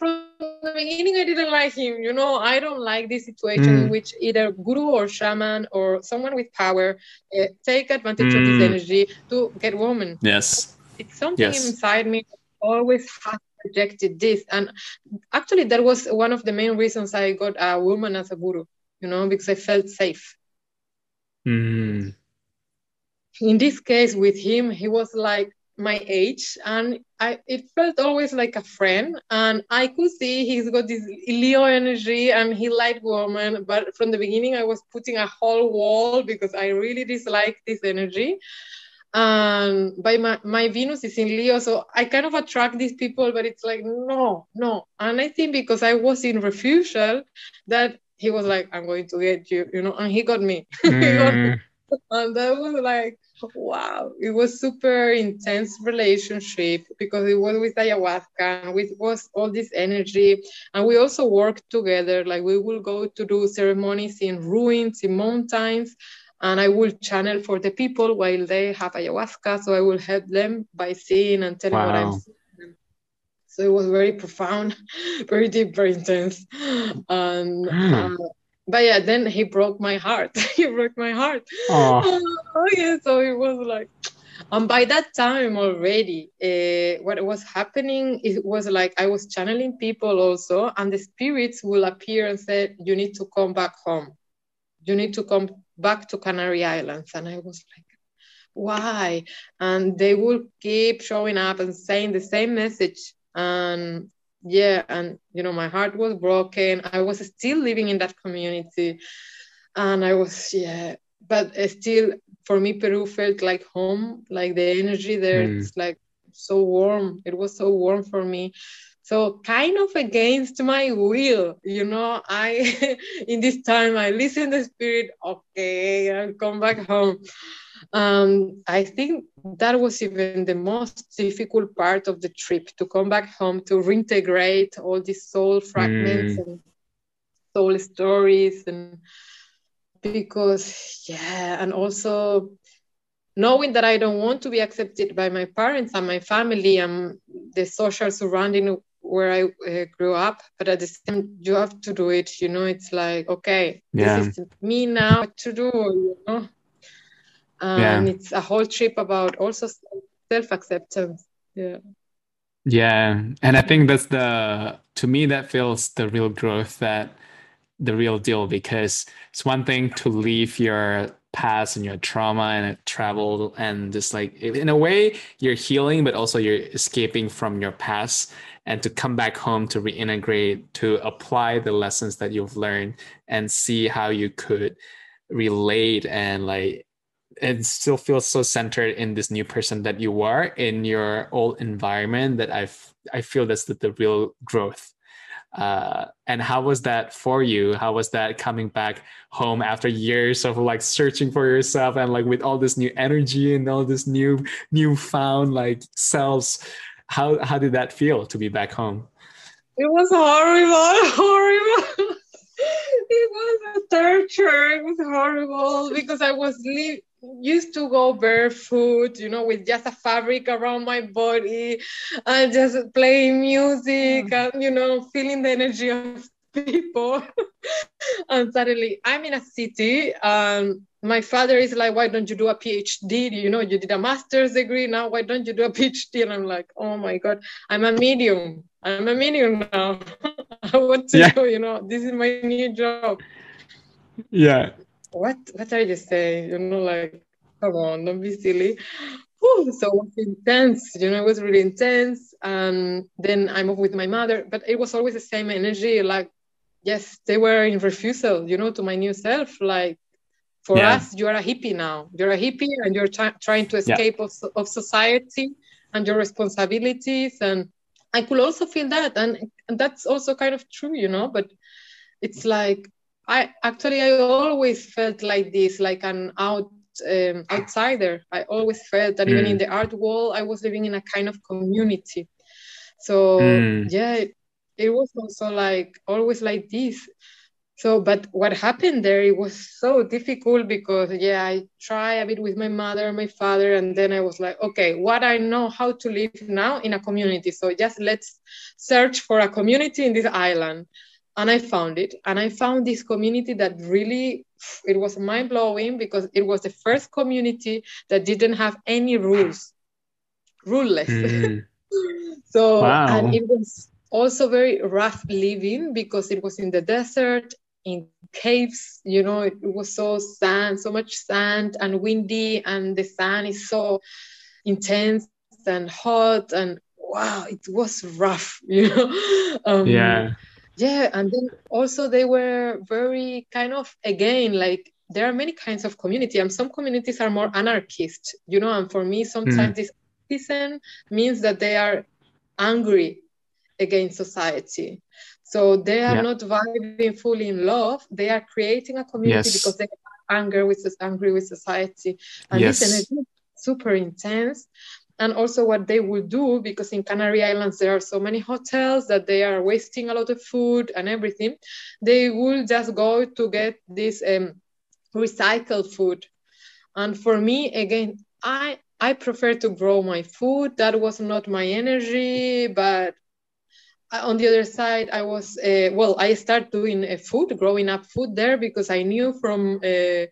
beginning, I didn't like him. You know, I don't like this situation mm. in which either guru or shaman or someone with power uh, take advantage mm. of this mm. energy to get women. Yes. It's something yes. inside me always has rejected this. And actually, that was one of the main reasons I got a woman as a guru, you know, because I felt safe. Mm. In this case, with him, he was like my age, and I it felt always like a friend. And I could see he's got this Leo energy, and he liked women. But from the beginning, I was putting a whole wall because I really dislike this energy and by my, my venus is in leo so i kind of attract these people but it's like no no and i think because i was in refusal that he was like, I'm going to get you, you know, and he got me. Mm. and that was like, wow, it was super intense relationship because it was with ayahuasca and it was all this energy. And we also worked together. Like we will go to do ceremonies in ruins, in mountains, and I will channel for the people while they have ayahuasca. So I will help them by seeing and telling wow. what I'm seeing so it was very profound, very deep, very intense. And mm. But yeah, then he broke my heart. he broke my heart. Oh. oh yeah, so it was like and by that time already uh, what was happening it was like i was channeling people also and the spirits will appear and said you need to come back home you need to come back to canary islands and i was like why and they will keep showing up and saying the same message and yeah and you know my heart was broken. I was still living in that community and i was yeah but still for me peru felt like home like the energy there mm. it's like so warm. It was so warm for me. So kind of against my will you know i in this time i listen to the spirit okay i'll come back home um, I think that was even the most difficult part of the trip to come back home to reintegrate all these soul fragments mm. and soul stories and because yeah and also knowing that I don't want to be accepted by my parents and my family and the social surrounding where I uh, grew up, but at the same you have to do it. You know, it's like okay, yeah. this is me now to do. You know, and yeah. it's a whole trip about also self acceptance. Yeah. Yeah, and I think that's the to me that feels the real growth that the real deal because it's one thing to leave your past and your trauma and travel and just like in a way you're healing but also you're escaping from your past and to come back home to reintegrate to apply the lessons that you've learned and see how you could relate and like it still feels so centered in this new person that you are in your old environment that I've I feel that's the, the real growth. Uh, and how was that for you? How was that coming back home after years of like searching for yourself and like with all this new energy and all this new newfound like selves? How how did that feel to be back home? It was horrible, horrible it was a torture. It was horrible because I was li- used to go barefoot, you know, with just a fabric around my body and just playing music mm. and, you know, feeling the energy of people. and suddenly I'm in a city and my father is like, why don't you do a PhD? You know, you did a master's degree. Now, why don't you do a PhD? And I'm like, oh my God, I'm a medium. I'm a medium now. I want to yeah. you know, this is my new job. Yeah what what are you saying? You know, like, come on, don't be silly. Whew, so it was intense, you know, it was really intense. And then I moved with my mother, but it was always the same energy. Like, yes, they were in refusal, you know, to my new self. Like, for yeah. us, you're a hippie now. You're a hippie and you're trying to escape yeah. of, of society and your responsibilities. And I could also feel that. And, and that's also kind of true, you know, but it's like I actually I always felt like this, like an out um, outsider. I always felt that mm. even in mm. the art world, I was living in a kind of community. So mm. yeah, it, it was also like always like this. So, but what happened there? It was so difficult because yeah, I try a bit with my mother, my father, and then I was like, okay, what I know how to live now in a community. So just let's search for a community in this island and I found it. And I found this community that really it was mind blowing because it was the first community that didn't have any rules, ruleless. Mm. so wow. and it was also very rough living because it was in the desert in caves you know it, was so sand so much sand and windy and the sun is so intense and hot and wow it was rough you know um, yeah yeah and then also they were very kind of again like there are many kinds of community and some communities are more anarchist you know and for me sometimes mm. this anarchism means that they are angry against society so they are yeah. not vibing fully in love they are creating a community yes. because they are angry with angry with society and yes. this energy is super intense and also what they will do because in canary islands there are so many hotels that they are wasting a lot of food and everything they will just go to get this um, recycled food. And for me again i i prefer to grow my food. That was not my energy but on the other side i was uh, well i started doing uh, food growing up food there because i knew from uh,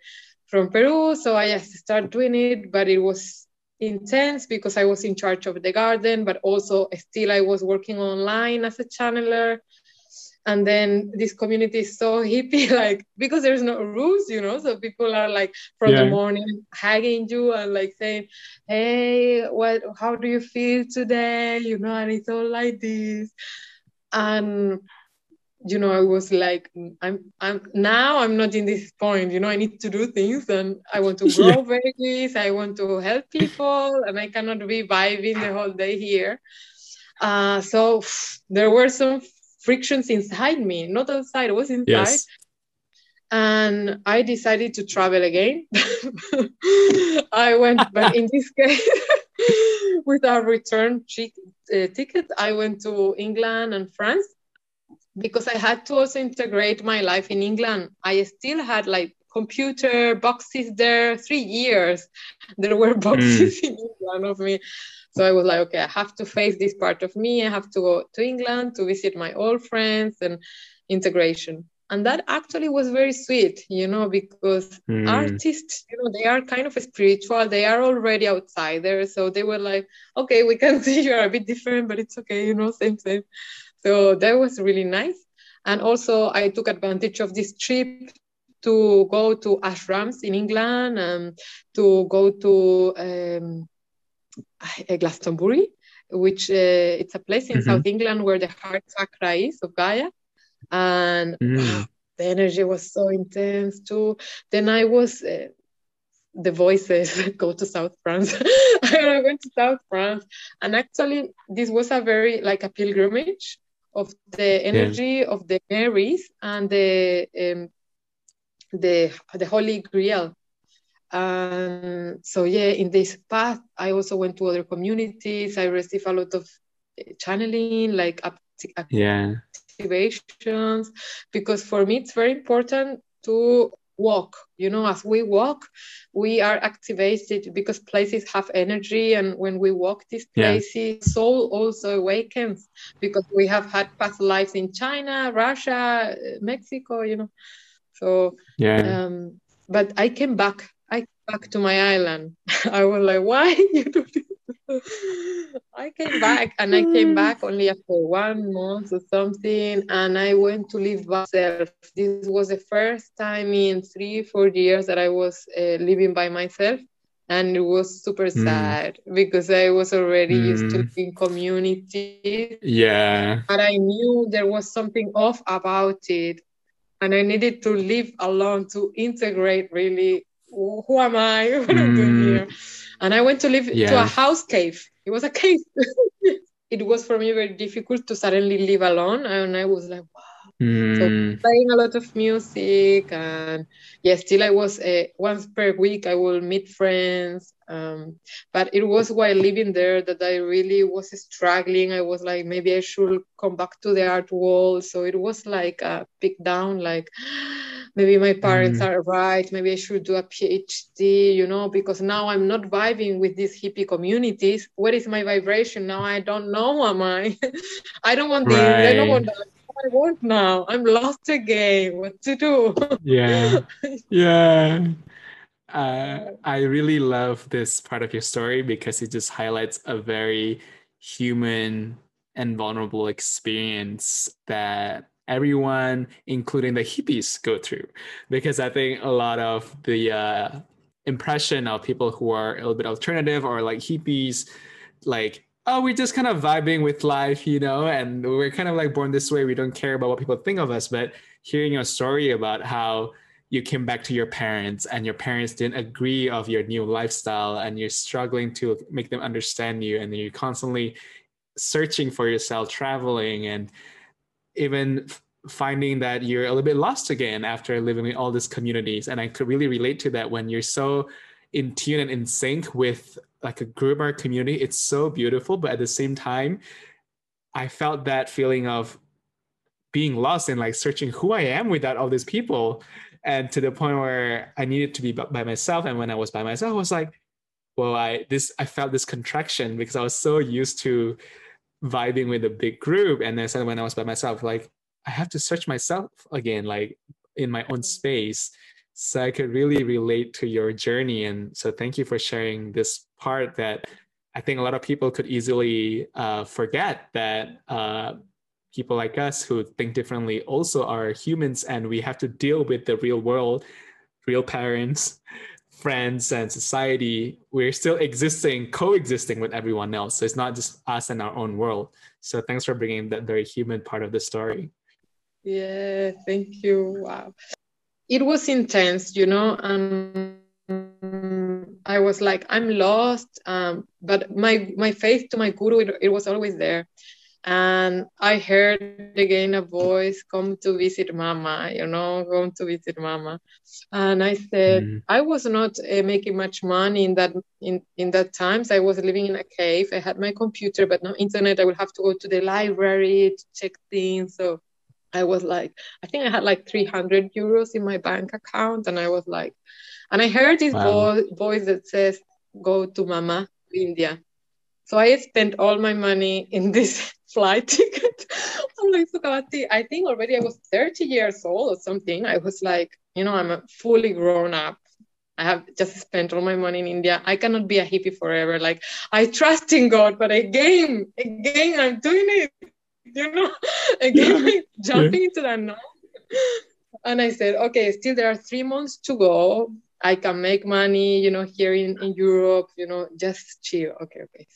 from peru so i started doing it but it was intense because I was in charge of the garden, but also still I was working online as a channeler. And then this community is so hippie, like because there's no rules, you know. So people are like from yeah. the morning hugging you and like saying, "Hey, what? How do you feel today?" You know, and it's all like this. And you know, I was like, I'm, I'm now I'm not in this point, you know, I need to do things and I want to grow yeah. veggies, I want to help people, and I cannot be vibing the whole day here. Uh, so there were some frictions inside me, not outside, it was inside. Yes. And I decided to travel again. I went, but in this case, with a return uh, ticket, I went to England and France because I had to also integrate my life in England. I still had like computer boxes there three years. There were boxes mm. in England of me. So I was like, okay, I have to face this part of me. I have to go to England to visit my old friends and integration. And that actually was very sweet, you know, because mm. artists, you know, they are kind of spiritual. They are already outsiders. So they were like, okay, we can see you are a bit different, but it's okay, you know, same, same. So that was really nice. And also, I took advantage of this trip to go to ashrams in England and to go to um, Glastonbury, which uh, it's a place in mm-hmm. South England where the heart chakra is of Gaia. And mm. the energy was so intense too. Then I was. Uh, the voices go to South France. I went to South France, and actually, this was a very like a pilgrimage of the energy yeah. of the Marys and the um, the the Holy Grail. Um, so yeah, in this path, I also went to other communities. I received a lot of uh, channeling, like yeah. activations, because for me it's very important to walk. You know as we walk we are activated because places have energy and when we walk these places yeah. soul also awakens because we have had past lives in china russia mexico you know. So yeah. um, but i came back i came back to my island i was like why you do this I came back and I came back only after one month or something and I went to live by myself. This was the first time in three, four years that I was uh, living by myself and it was super mm. sad because I was already mm. used to mm. living community. Yeah. But I knew there was something off about it and I needed to live alone to integrate really who am I? What am I doing here? And I went to live yeah. to a house cave. It was a cave. it was for me very difficult to suddenly live alone. And I was like, wow. Mm. So playing a lot of music and yeah, still I was uh, once per week I will meet friends. Um, but it was while living there that I really was struggling. I was like, maybe I should come back to the art world. So it was like a pick down, like maybe my parents mm. are right maybe i should do a phd you know because now i'm not vibing with these hippie communities what is my vibration now i don't know am i i don't want this right. i don't want that I want now. I'm lost again. What to do? yeah, yeah. Uh, I really love this part of your story because it just highlights a very human and vulnerable experience that everyone, including the hippies, go through. Because I think a lot of the uh, impression of people who are a little bit alternative or like hippies, like, oh, we're just kind of vibing with life, you know, and we're kind of like born this way. We don't care about what people think of us. But hearing your story about how you came back to your parents and your parents didn't agree of your new lifestyle and you're struggling to make them understand you and you're constantly searching for yourself traveling and even finding that you're a little bit lost again after living in all these communities. And I could really relate to that when you're so in tune and in sync with like a group or community. It's so beautiful, but at the same time, I felt that feeling of being lost and like searching who I am without all these people. And to the point where I needed to be by myself. And when I was by myself, I was like, well, I this I felt this contraction because I was so used to vibing with a big group. And then suddenly when i was by myself like i have to search myself again like in my own space. So i could really relate to your journey. And so thank you for sharing this part that i think a lot of people could easily uh, forget that uh, people like us who think differently also are humans and we have to deal with the real world real parents friends and society, we're still existing, coexisting with everyone else. So it's not just us and our own world. So thanks for bringing that very human part of the story. Yeah, thank you. Wow. It was intense, you know, and I was like, I'm lost. Um, but my my faith to my guru, it, it was always there and I heard again a voice, "Come to visit Mama," you know, "Come to visit Mama," and I said, mm. I was not uh, making much money in that in in that times. I was living in a cave. I had my computer, but no internet. I would have to go to the library to check things. So I was like, I think I had like 300 euros in my bank account, and I was like, and I heard this wow. vo- voice that says, "Go to Mama, India." So I spent all my money in this flight ticket. I'm like, I think already I was 30 years old or something. I was like, you know, I'm a fully grown up. I have just spent all my money in India. I cannot be a hippie forever. Like I trust in God, but again, again, I'm doing it. You know, again, I'm jumping into that now. And I said, okay, still there are three months to go. I can make money, you know, here in, in Europe, you know, just chill. Okay, okay,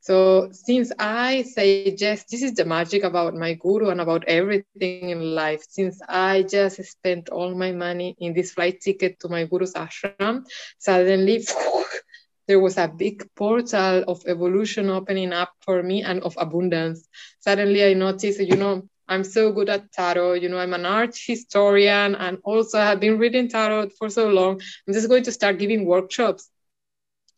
so since I say yes, this is the magic about my guru and about everything in life. Since I just spent all my money in this flight ticket to my guru's ashram, suddenly there was a big portal of evolution opening up for me and of abundance. Suddenly I noticed, you know, I'm so good at tarot. You know, I'm an art historian and also I have been reading tarot for so long. I'm just going to start giving workshops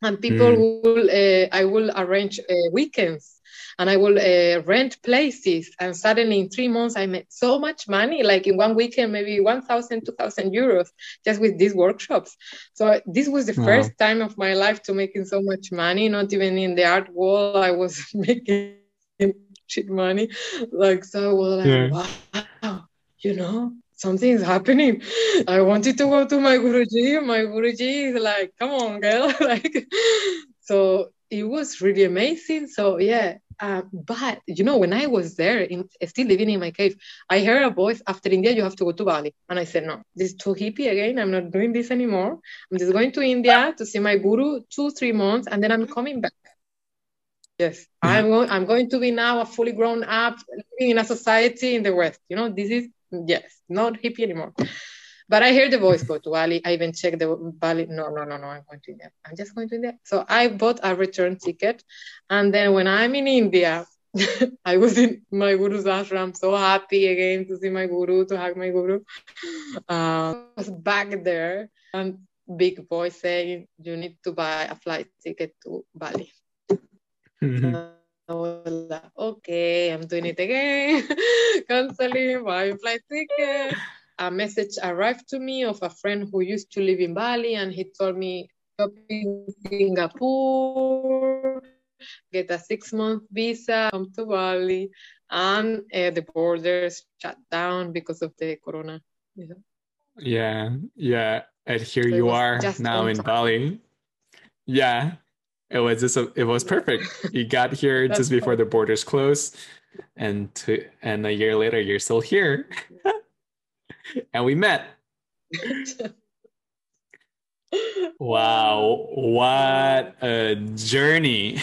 and people mm. will uh, i will arrange uh, weekends and i will uh, rent places and suddenly in three months i made so much money like in one weekend maybe 1000 2000 euros just with these workshops so this was the wow. first time of my life to making so much money not even in the art world i was making shit money like so well like, yeah. wow you know something is happening. I wanted to go to my Guruji. My Guruji is like, come on, girl. like, so it was really amazing. So yeah. Uh, but you know, when I was there, in, still living in my cave, I heard a voice after India, you have to go to Bali. And I said, no, this is too hippie again. I'm not doing this anymore. I'm just going to India to see my guru two, three months, and then I'm coming back. Yes, mm-hmm. I'm going. I'm going to be now a fully grown up, living in a society in the West. You know, this is yes, not hippie anymore. But I hear the voice go to Bali. I even check the Bali. No, no, no, no. I'm going to India. I'm just going to India. So I bought a return ticket, and then when I'm in India, I was in my guru's ashram, so happy again to see my guru, to hug my guru. Uh, I was back there, and big voice saying, "You need to buy a flight ticket to Bali." Mm-hmm. Uh, okay, I'm doing it again. Canceling my flight ticket. A message arrived to me of a friend who used to live in Bali, and he told me, "Stop in Singapore, get a six month visa, come to Bali, and uh, the borders shut down because of the corona. Yeah, yeah, yeah. and here so you are now in Bali. Yeah, it was just a, it was perfect. You got here just before the borders closed, and to, and a year later you're still here, and we met. wow, what a journey!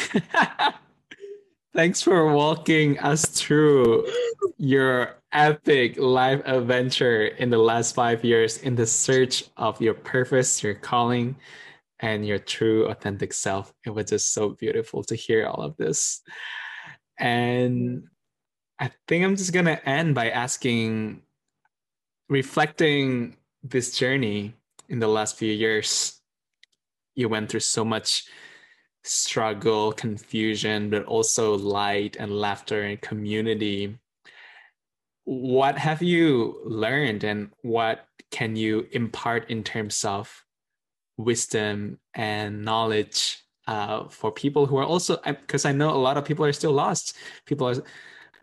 Thanks for walking us through your epic life adventure in the last five years in the search of your purpose, your calling, and your true authentic self. It was just so beautiful to hear all of this. And I think I'm just going to end by asking, reflecting this journey in the last few years. You went through so much struggle, confusion, but also light and laughter and community. What have you learned and what can you impart in terms of wisdom and knowledge uh, for people who are also because I know a lot of people are still lost. People are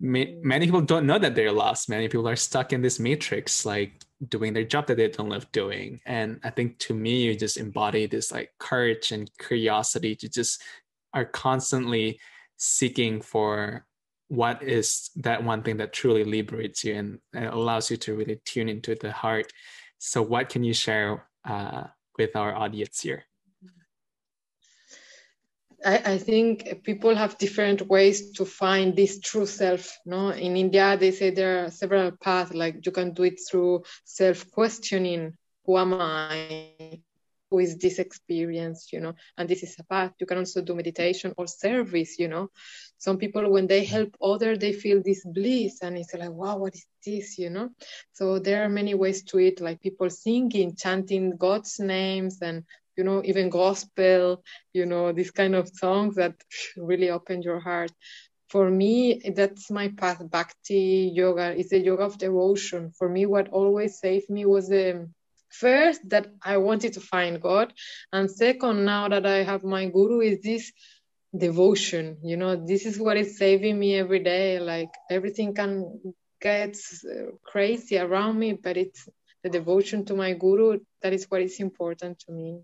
many people don't know that they're lost. Many people are stuck in this matrix, like doing their job that they don't love doing. And I think to me, you just embody this like courage and curiosity to just are constantly seeking for what is that one thing that truly liberates you and, and allows you to really tune into the heart. So, what can you share uh, with our audience here? I, I, think people have different ways to find this true self. No, in India they say there are several paths. Like you can do it through self-questioning. Who am I? Who is this experience? You know, and this is a path. You can also do meditation or service. You know, some people when they help others they feel this bliss and it's like wow what is this? You know? So there are many ways to it like people singing chanting god's names and you know even gospel you know these kind of songs that really open your heart. For me that's my path bhakti yoga. It's a yoga of devotion. For me what always saved me was the um, first that i wanted to find god and second now that i have my guru is this devotion you know this is what is saving me every day like everything can get uh, crazy around me but it's the devotion to my guru that is what is important to me.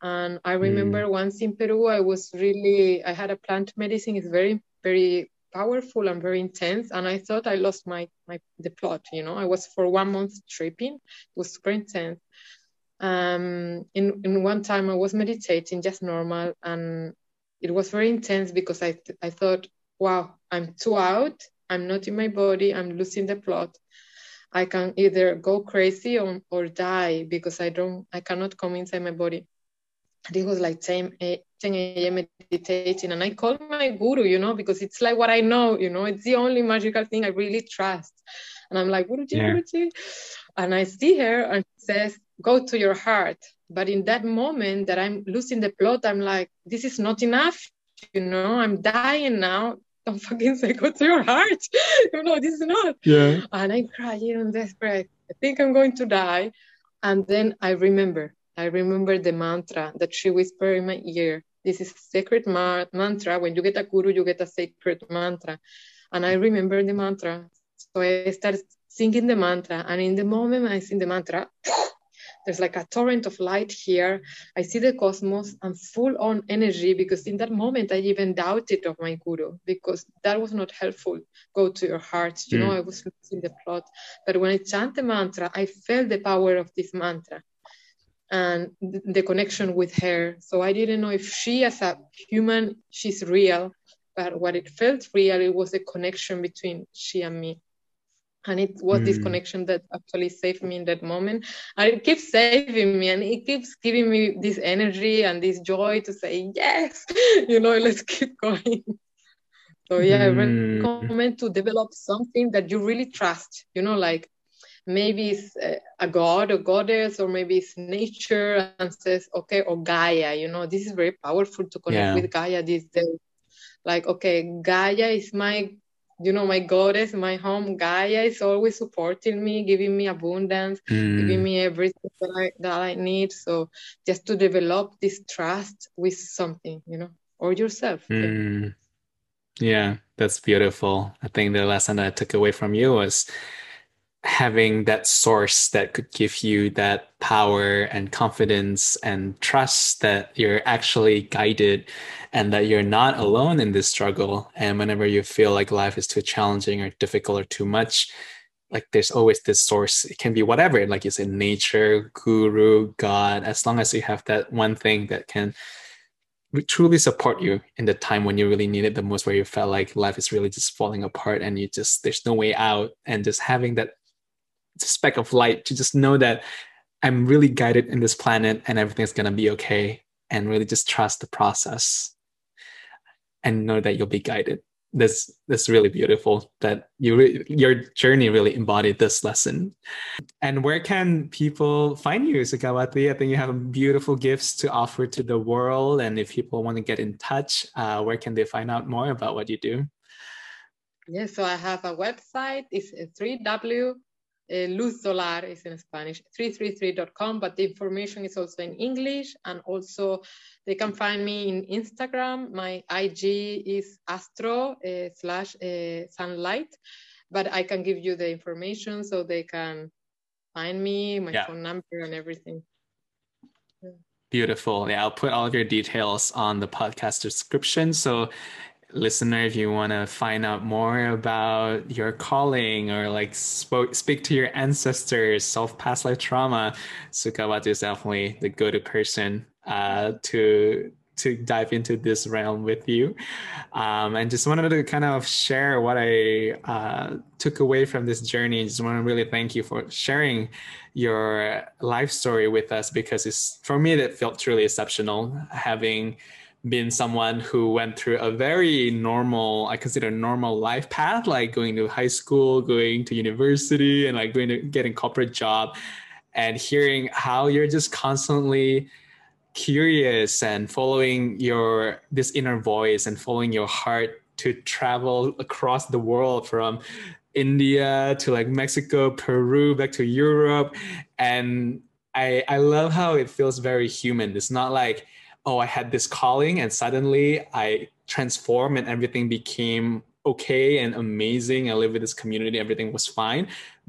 And i remember mm. once in peru i was really i had a plant medicine it's very very powerful and very intense and i thought i lost my my the plot you know? I was for one month tripping it was super intense. Um in in one time i was meditating just normal and it was very intense because I, I thought, wow, I'm too out. I'm not in my body. I'm losing the plot. I can either go crazy or, or die because I don't, I cannot come inside my body. And it was like 10, eh, 10 a.m. meditating. And I called my guru, you know, because it's like what I know, you know, it's the only magical thing I really trust. And I'm like, Guruji, yeah. Guruji. And I see her and she says, go to your heart. But in that moment that i'm losing the plot i'm like this is not enough you know i'm dying now. Don't fucking say go to your heart. You know this is not. Yeah. And i'm crying and desperate. I think i'm going to die. And then i remember i remember the mantra that she whispered in my ear. This is a sacred ma- mantra. When you get a guru you get a sacred mantra. And i remember the mantra. So i started singing the mantra. And in the moment i sing the mantra there's like a torrent of light here. I see the cosmos. I'm full on energy because in that moment I even doubted of my guru because that was not helpful. Go to your heart. You mm. know, I was losing the plot. But when I chant the mantra, I felt the power of this mantra and the connection with her. So I didn't know if she, as a human, she's real, but what it felt real, it was a connection between she and me and it was mm. this connection that actually saved me in that moment and it keeps saving me and it keeps giving me this energy and this joy to say yes you know let's keep going so yeah mm. i recommend to develop something that you really trust you know like maybe it's a god or goddess or maybe it's nature and says okay or gaia you know this is very powerful to connect yeah. with gaia these days like okay gaia is my you know my goddess my home gaia is always supporting me giving me abundance mm. giving me everything that I, that I need so just to develop this trust with something you know or yourself mm. yeah that's beautiful i think the lesson that i took away from you was having that source that could give you that power and confidence and trust that you're actually guided and that you're not alone in this struggle. And whenever you feel like life is too challenging or difficult or too much, like there's always this source. It can be whatever, like you said, nature, guru, God, as long as you have that one thing that can truly support you in the time when you really need it the most where you felt like life is really just falling apart and you just there's no way out and just having that speck of light to just know that I'm really guided in this planet and everything's gonna be okay, and really just trust the process and know that you'll be guided. That's that's really beautiful that you re- your journey really embodied this lesson. And where can people find you, Sukhavati? I think you have beautiful gifts to offer to the world. And if people want to get in touch, uh, where can they find out more about what you do? Yes, so I have a website. It's 3W uh, Luz Solar is in Spanish, 333.com, but the information is also in English. And also, they can find me in Instagram. My IG is astro uh, slash uh, sunlight, but I can give you the information so they can find me, my yeah. phone number, and everything. Beautiful. Yeah, I'll put all of your details on the podcast description. So listener, if you want to find out more about your calling or like spoke, speak to your ancestors, solve past life trauma, Sukhavati is definitely the go-to person uh, to to dive into this realm with you. Um, and just wanted to kind of share what I uh, took away from this journey. Just want to really thank you for sharing your life story with us because it's for me that felt truly exceptional having been someone who went through a very normal, I consider normal life path, like going to high school, going to university, and like going to getting corporate job, and hearing how you're just constantly curious and following your this inner voice and following your heart to travel across the world from India to like Mexico, Peru, back to Europe, and I I love how it feels very human. It's not like oh, I had this calling and suddenly I transformed and everything became okay and amazing. I live with this community, everything was fine.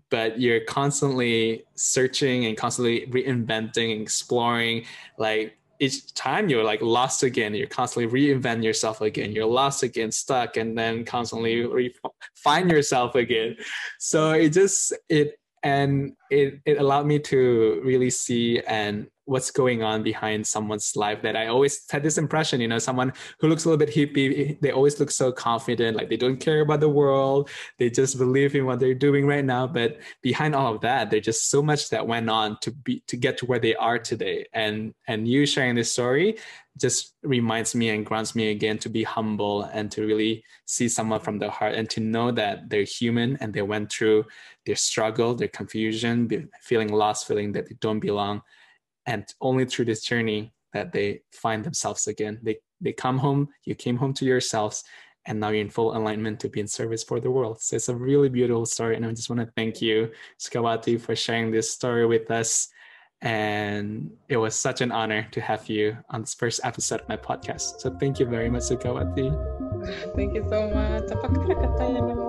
But you're constantly searching and constantly reinventing, and exploring. Like each time you're like lost again, you're constantly reinvent yourself again. You're lost again, stuck, and then constantly re- find yourself again. So it just it and it it allowed me to really see and what's going on behind someone's life that I always had this impression, you know, someone who looks a little bit hippie, they always look so confident, like they don't care about the world. They just believe in what they're doing right now. But behind all of that, there's just so much that went on to be to get to where they are today. And and you sharing this story just reminds me and grants me again to be humble and to really see someone from the heart and to know that they're human and they went through their struggle, their confusion, feeling lost, feeling that they don't belong and only through this journey that they find themselves again. They they come home, you came home to yourselves, and now you're in full alignment to be in service for the world. So it's a really beautiful story. And I just want to thank you, Sukhavati, for sharing this story with us. And it was such an honor to have you on this first episode of my podcast. So thank you very much, Sukhavati. Thank you so much.